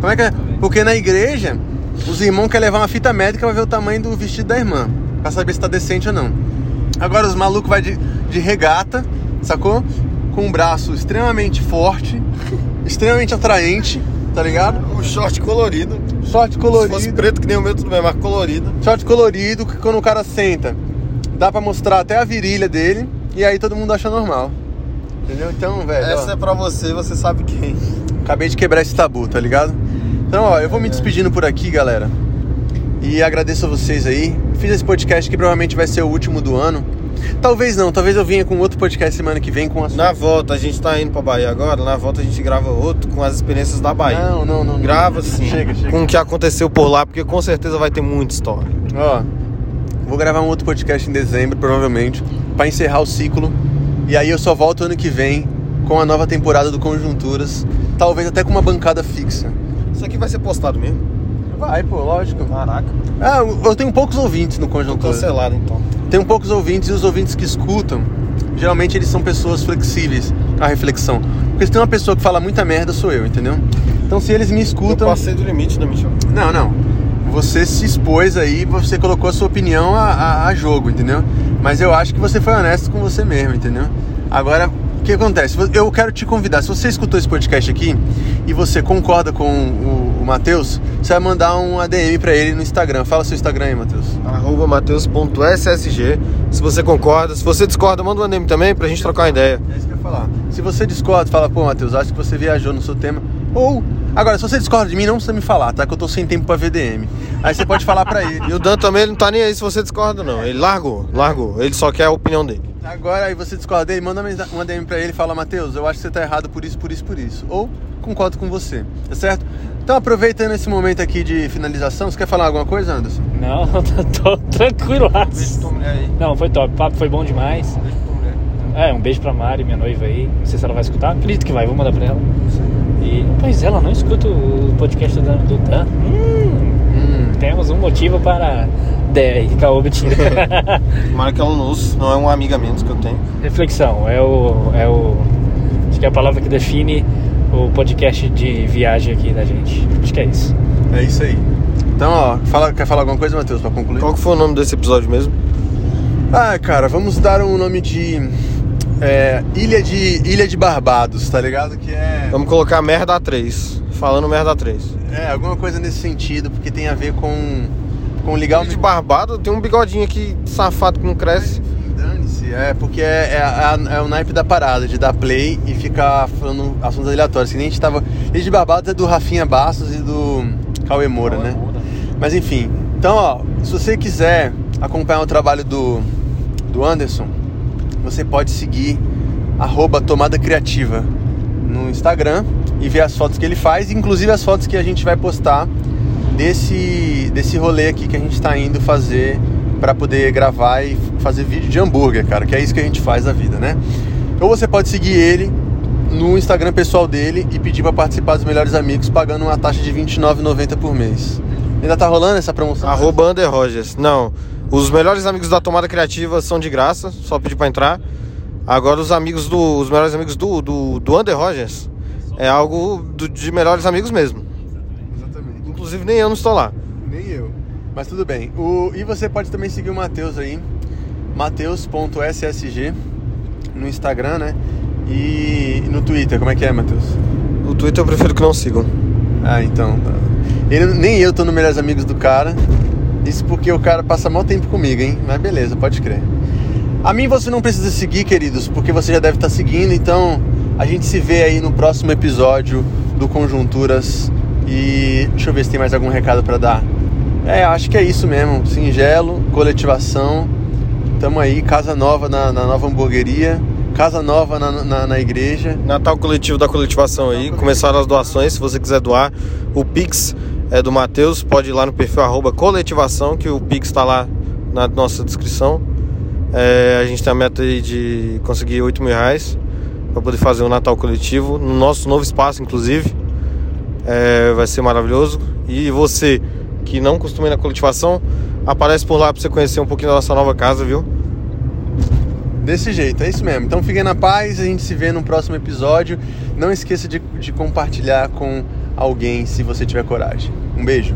Speaker 1: Como é que é? Porque na igreja, os irmãos querem levar uma fita médica pra ver o tamanho do vestido da irmã, pra saber se tá decente ou não. Agora os malucos vai de, de regata, sacou? Com um braço extremamente forte, extremamente atraente, tá ligado?
Speaker 2: O short colorido.
Speaker 1: Short
Speaker 2: Se fosse
Speaker 1: colorido.
Speaker 2: preto que nem o meu, tudo bem, mas colorido.
Speaker 1: Short colorido que quando o cara senta, dá pra mostrar até a virilha dele e aí todo mundo acha normal. Entendeu? Então, velho,
Speaker 2: Essa
Speaker 1: ó,
Speaker 2: é pra você, você sabe quem.
Speaker 1: acabei de quebrar esse tabu, tá ligado? Então, ó, eu vou me despedindo por aqui, galera. E agradeço a vocês aí. Fiz esse podcast que provavelmente vai ser o último do ano. Talvez não, talvez eu venha com outro podcast semana que vem com a
Speaker 2: Na volta, a gente tá indo pra Bahia agora, na volta a gente grava outro com as experiências da Bahia.
Speaker 1: Não, não, não. não.
Speaker 2: Grava sim.
Speaker 1: Chega, chega.
Speaker 2: Com o que aconteceu por lá, porque com certeza vai ter muita história.
Speaker 1: Ó, vou gravar um outro podcast em dezembro, provavelmente, pra encerrar o ciclo. E aí eu só volto ano que vem com a nova temporada do Conjunturas, talvez até com uma bancada fixa.
Speaker 2: Isso aqui vai ser postado mesmo?
Speaker 1: Vai, pô, lógico.
Speaker 2: Caraca.
Speaker 1: Ah, eu tenho poucos ouvintes no
Speaker 2: Tô
Speaker 1: Conjunturas.
Speaker 2: cancelado então.
Speaker 1: Tenho poucos ouvintes e os ouvintes que escutam, geralmente eles são pessoas flexíveis à reflexão. Porque se tem uma pessoa que fala muita merda, sou eu, entendeu? Então se eles me
Speaker 2: Eu
Speaker 1: escutam.
Speaker 2: passei do limite, né, Michel?
Speaker 1: Não, não. Você se expôs aí, você colocou a sua opinião a, a- a jogo, entendeu? Mas eu acho que você foi honesto com você mesmo, entendeu? Agora, o que acontece? Eu quero te convidar, se você escutou esse podcast aqui e você concorda com o, o Matheus, você vai mandar um ADM pra ele no Instagram. Fala seu Instagram aí, Matheus.
Speaker 2: Arroba mateus.ssg Se você concorda, se você discorda, manda um ADM também pra gente trocar uma ideia.
Speaker 1: É isso que eu ia falar. Se você discorda, fala, pô, Matheus, acho que você viajou no seu tema. Ou, agora, se você discorda de mim, não precisa me falar, tá? Que eu tô sem tempo pra VDM. Aí você pode falar pra ele.
Speaker 2: E o Dan também ele não tá nem aí se você discorda, não. Ele largou, largou. Ele só quer a opinião dele.
Speaker 1: Agora aí você discorda dele, manda uma DM pra ele e fala, Matheus, eu acho que você tá errado por isso, por isso, por isso. Ou concordo com você, tá certo? Então aproveitando esse momento aqui de finalização, você quer falar alguma coisa, Anderson?
Speaker 3: Não, tô
Speaker 2: mulher aí.
Speaker 3: Não, foi top. O papo foi bom demais.
Speaker 2: Beijo tua mulher.
Speaker 3: É, um beijo pra Mari, minha noiva aí. Não sei se ela vai escutar. Acredito que vai, vou mandar pra ela. E, pois ela não escuta o podcast do Dan. Do Dan. Hum,
Speaker 1: Hum,
Speaker 3: temos um motivo para DR, caô, mentira.
Speaker 2: Tomara que ela não ouça, não é uma amiga menos que eu tenho.
Speaker 3: Reflexão, é o, é o. Acho que é a palavra que define o podcast de viagem aqui da gente. Acho que é isso.
Speaker 1: é isso aí. Então, ó, fala, quer falar alguma coisa, Matheus, pra concluir?
Speaker 2: Qual que foi o nome desse episódio mesmo?
Speaker 1: Ah, cara, vamos dar um nome de. É, Ilha de Ilha de Barbados, tá ligado? Que é.
Speaker 2: Vamos colocar merda 3. Falando merda 3.
Speaker 1: É, alguma coisa nesse sentido, porque tem a ver com. com ligar o
Speaker 2: de barbado tem um bigodinho aqui safado que não cresce.
Speaker 1: Dane-se, é porque é, é, a- é o naipe da parada, de dar play e ficar falando assuntos aleatórios. Que nem a gente tava. Esse de Barbados é do Rafinha Bastos e do Cauê Moura, né? Mas enfim. Então, ó, se você quiser acompanhar o trabalho do, do Anderson, você pode seguir arroba Tomada Criativa no Instagram e ver as fotos que ele faz, inclusive as fotos que a gente vai postar desse, desse rolê aqui que a gente tá indo fazer para poder gravar e fazer vídeo de hambúrguer, cara, que é isso que a gente faz na vida, né? Ou você pode seguir ele no Instagram pessoal dele e pedir para participar dos melhores amigos pagando uma taxa de R$29,90 por mês. Ainda tá rolando essa promoção?
Speaker 2: Arroba Under Rogers. Não. Os melhores amigos da Tomada Criativa são de graça, só pedir para entrar. Agora os amigos do. Os melhores amigos do, do, do Under Rogers é algo do, de melhores amigos mesmo.
Speaker 1: Exatamente.
Speaker 2: Inclusive nem eu não estou lá.
Speaker 1: Nem eu. Mas tudo bem. O, e você pode também seguir o Matheus aí. Mateus.ssg no Instagram, né? E no Twitter, como é que é, Matheus?
Speaker 2: O Twitter eu prefiro que não sigam.
Speaker 1: Ah, então. tá. Ele, nem eu tô no Melhores Amigos do cara. Isso porque o cara passa mal tempo comigo, hein? Mas beleza, pode crer. A mim você não precisa seguir, queridos, porque você já deve estar seguindo. Então a gente se vê aí no próximo episódio do Conjunturas. E deixa eu ver se tem mais algum recado para dar. É, acho que é isso mesmo. Singelo, coletivação. Tamo aí, casa nova na, na nova hamburgueria. Casa nova na, na, na igreja.
Speaker 2: Natal coletivo da coletivação aí. Começaram as doações. Se você quiser doar, o Pix é do Matheus. Pode ir lá no perfil arroba coletivação, que o Pix está lá na nossa descrição. É, a gente tem a meta aí de conseguir 8 mil reais para poder fazer o Natal coletivo no nosso novo espaço, inclusive. É, vai ser maravilhoso. E você que não costuma ir na coletivação, aparece por lá para você conhecer um pouquinho da nossa nova casa, viu?
Speaker 1: Desse jeito, é isso mesmo. Então fiquem na paz, a gente se vê no próximo episódio. Não esqueça de, de compartilhar com alguém se você tiver coragem. Um beijo.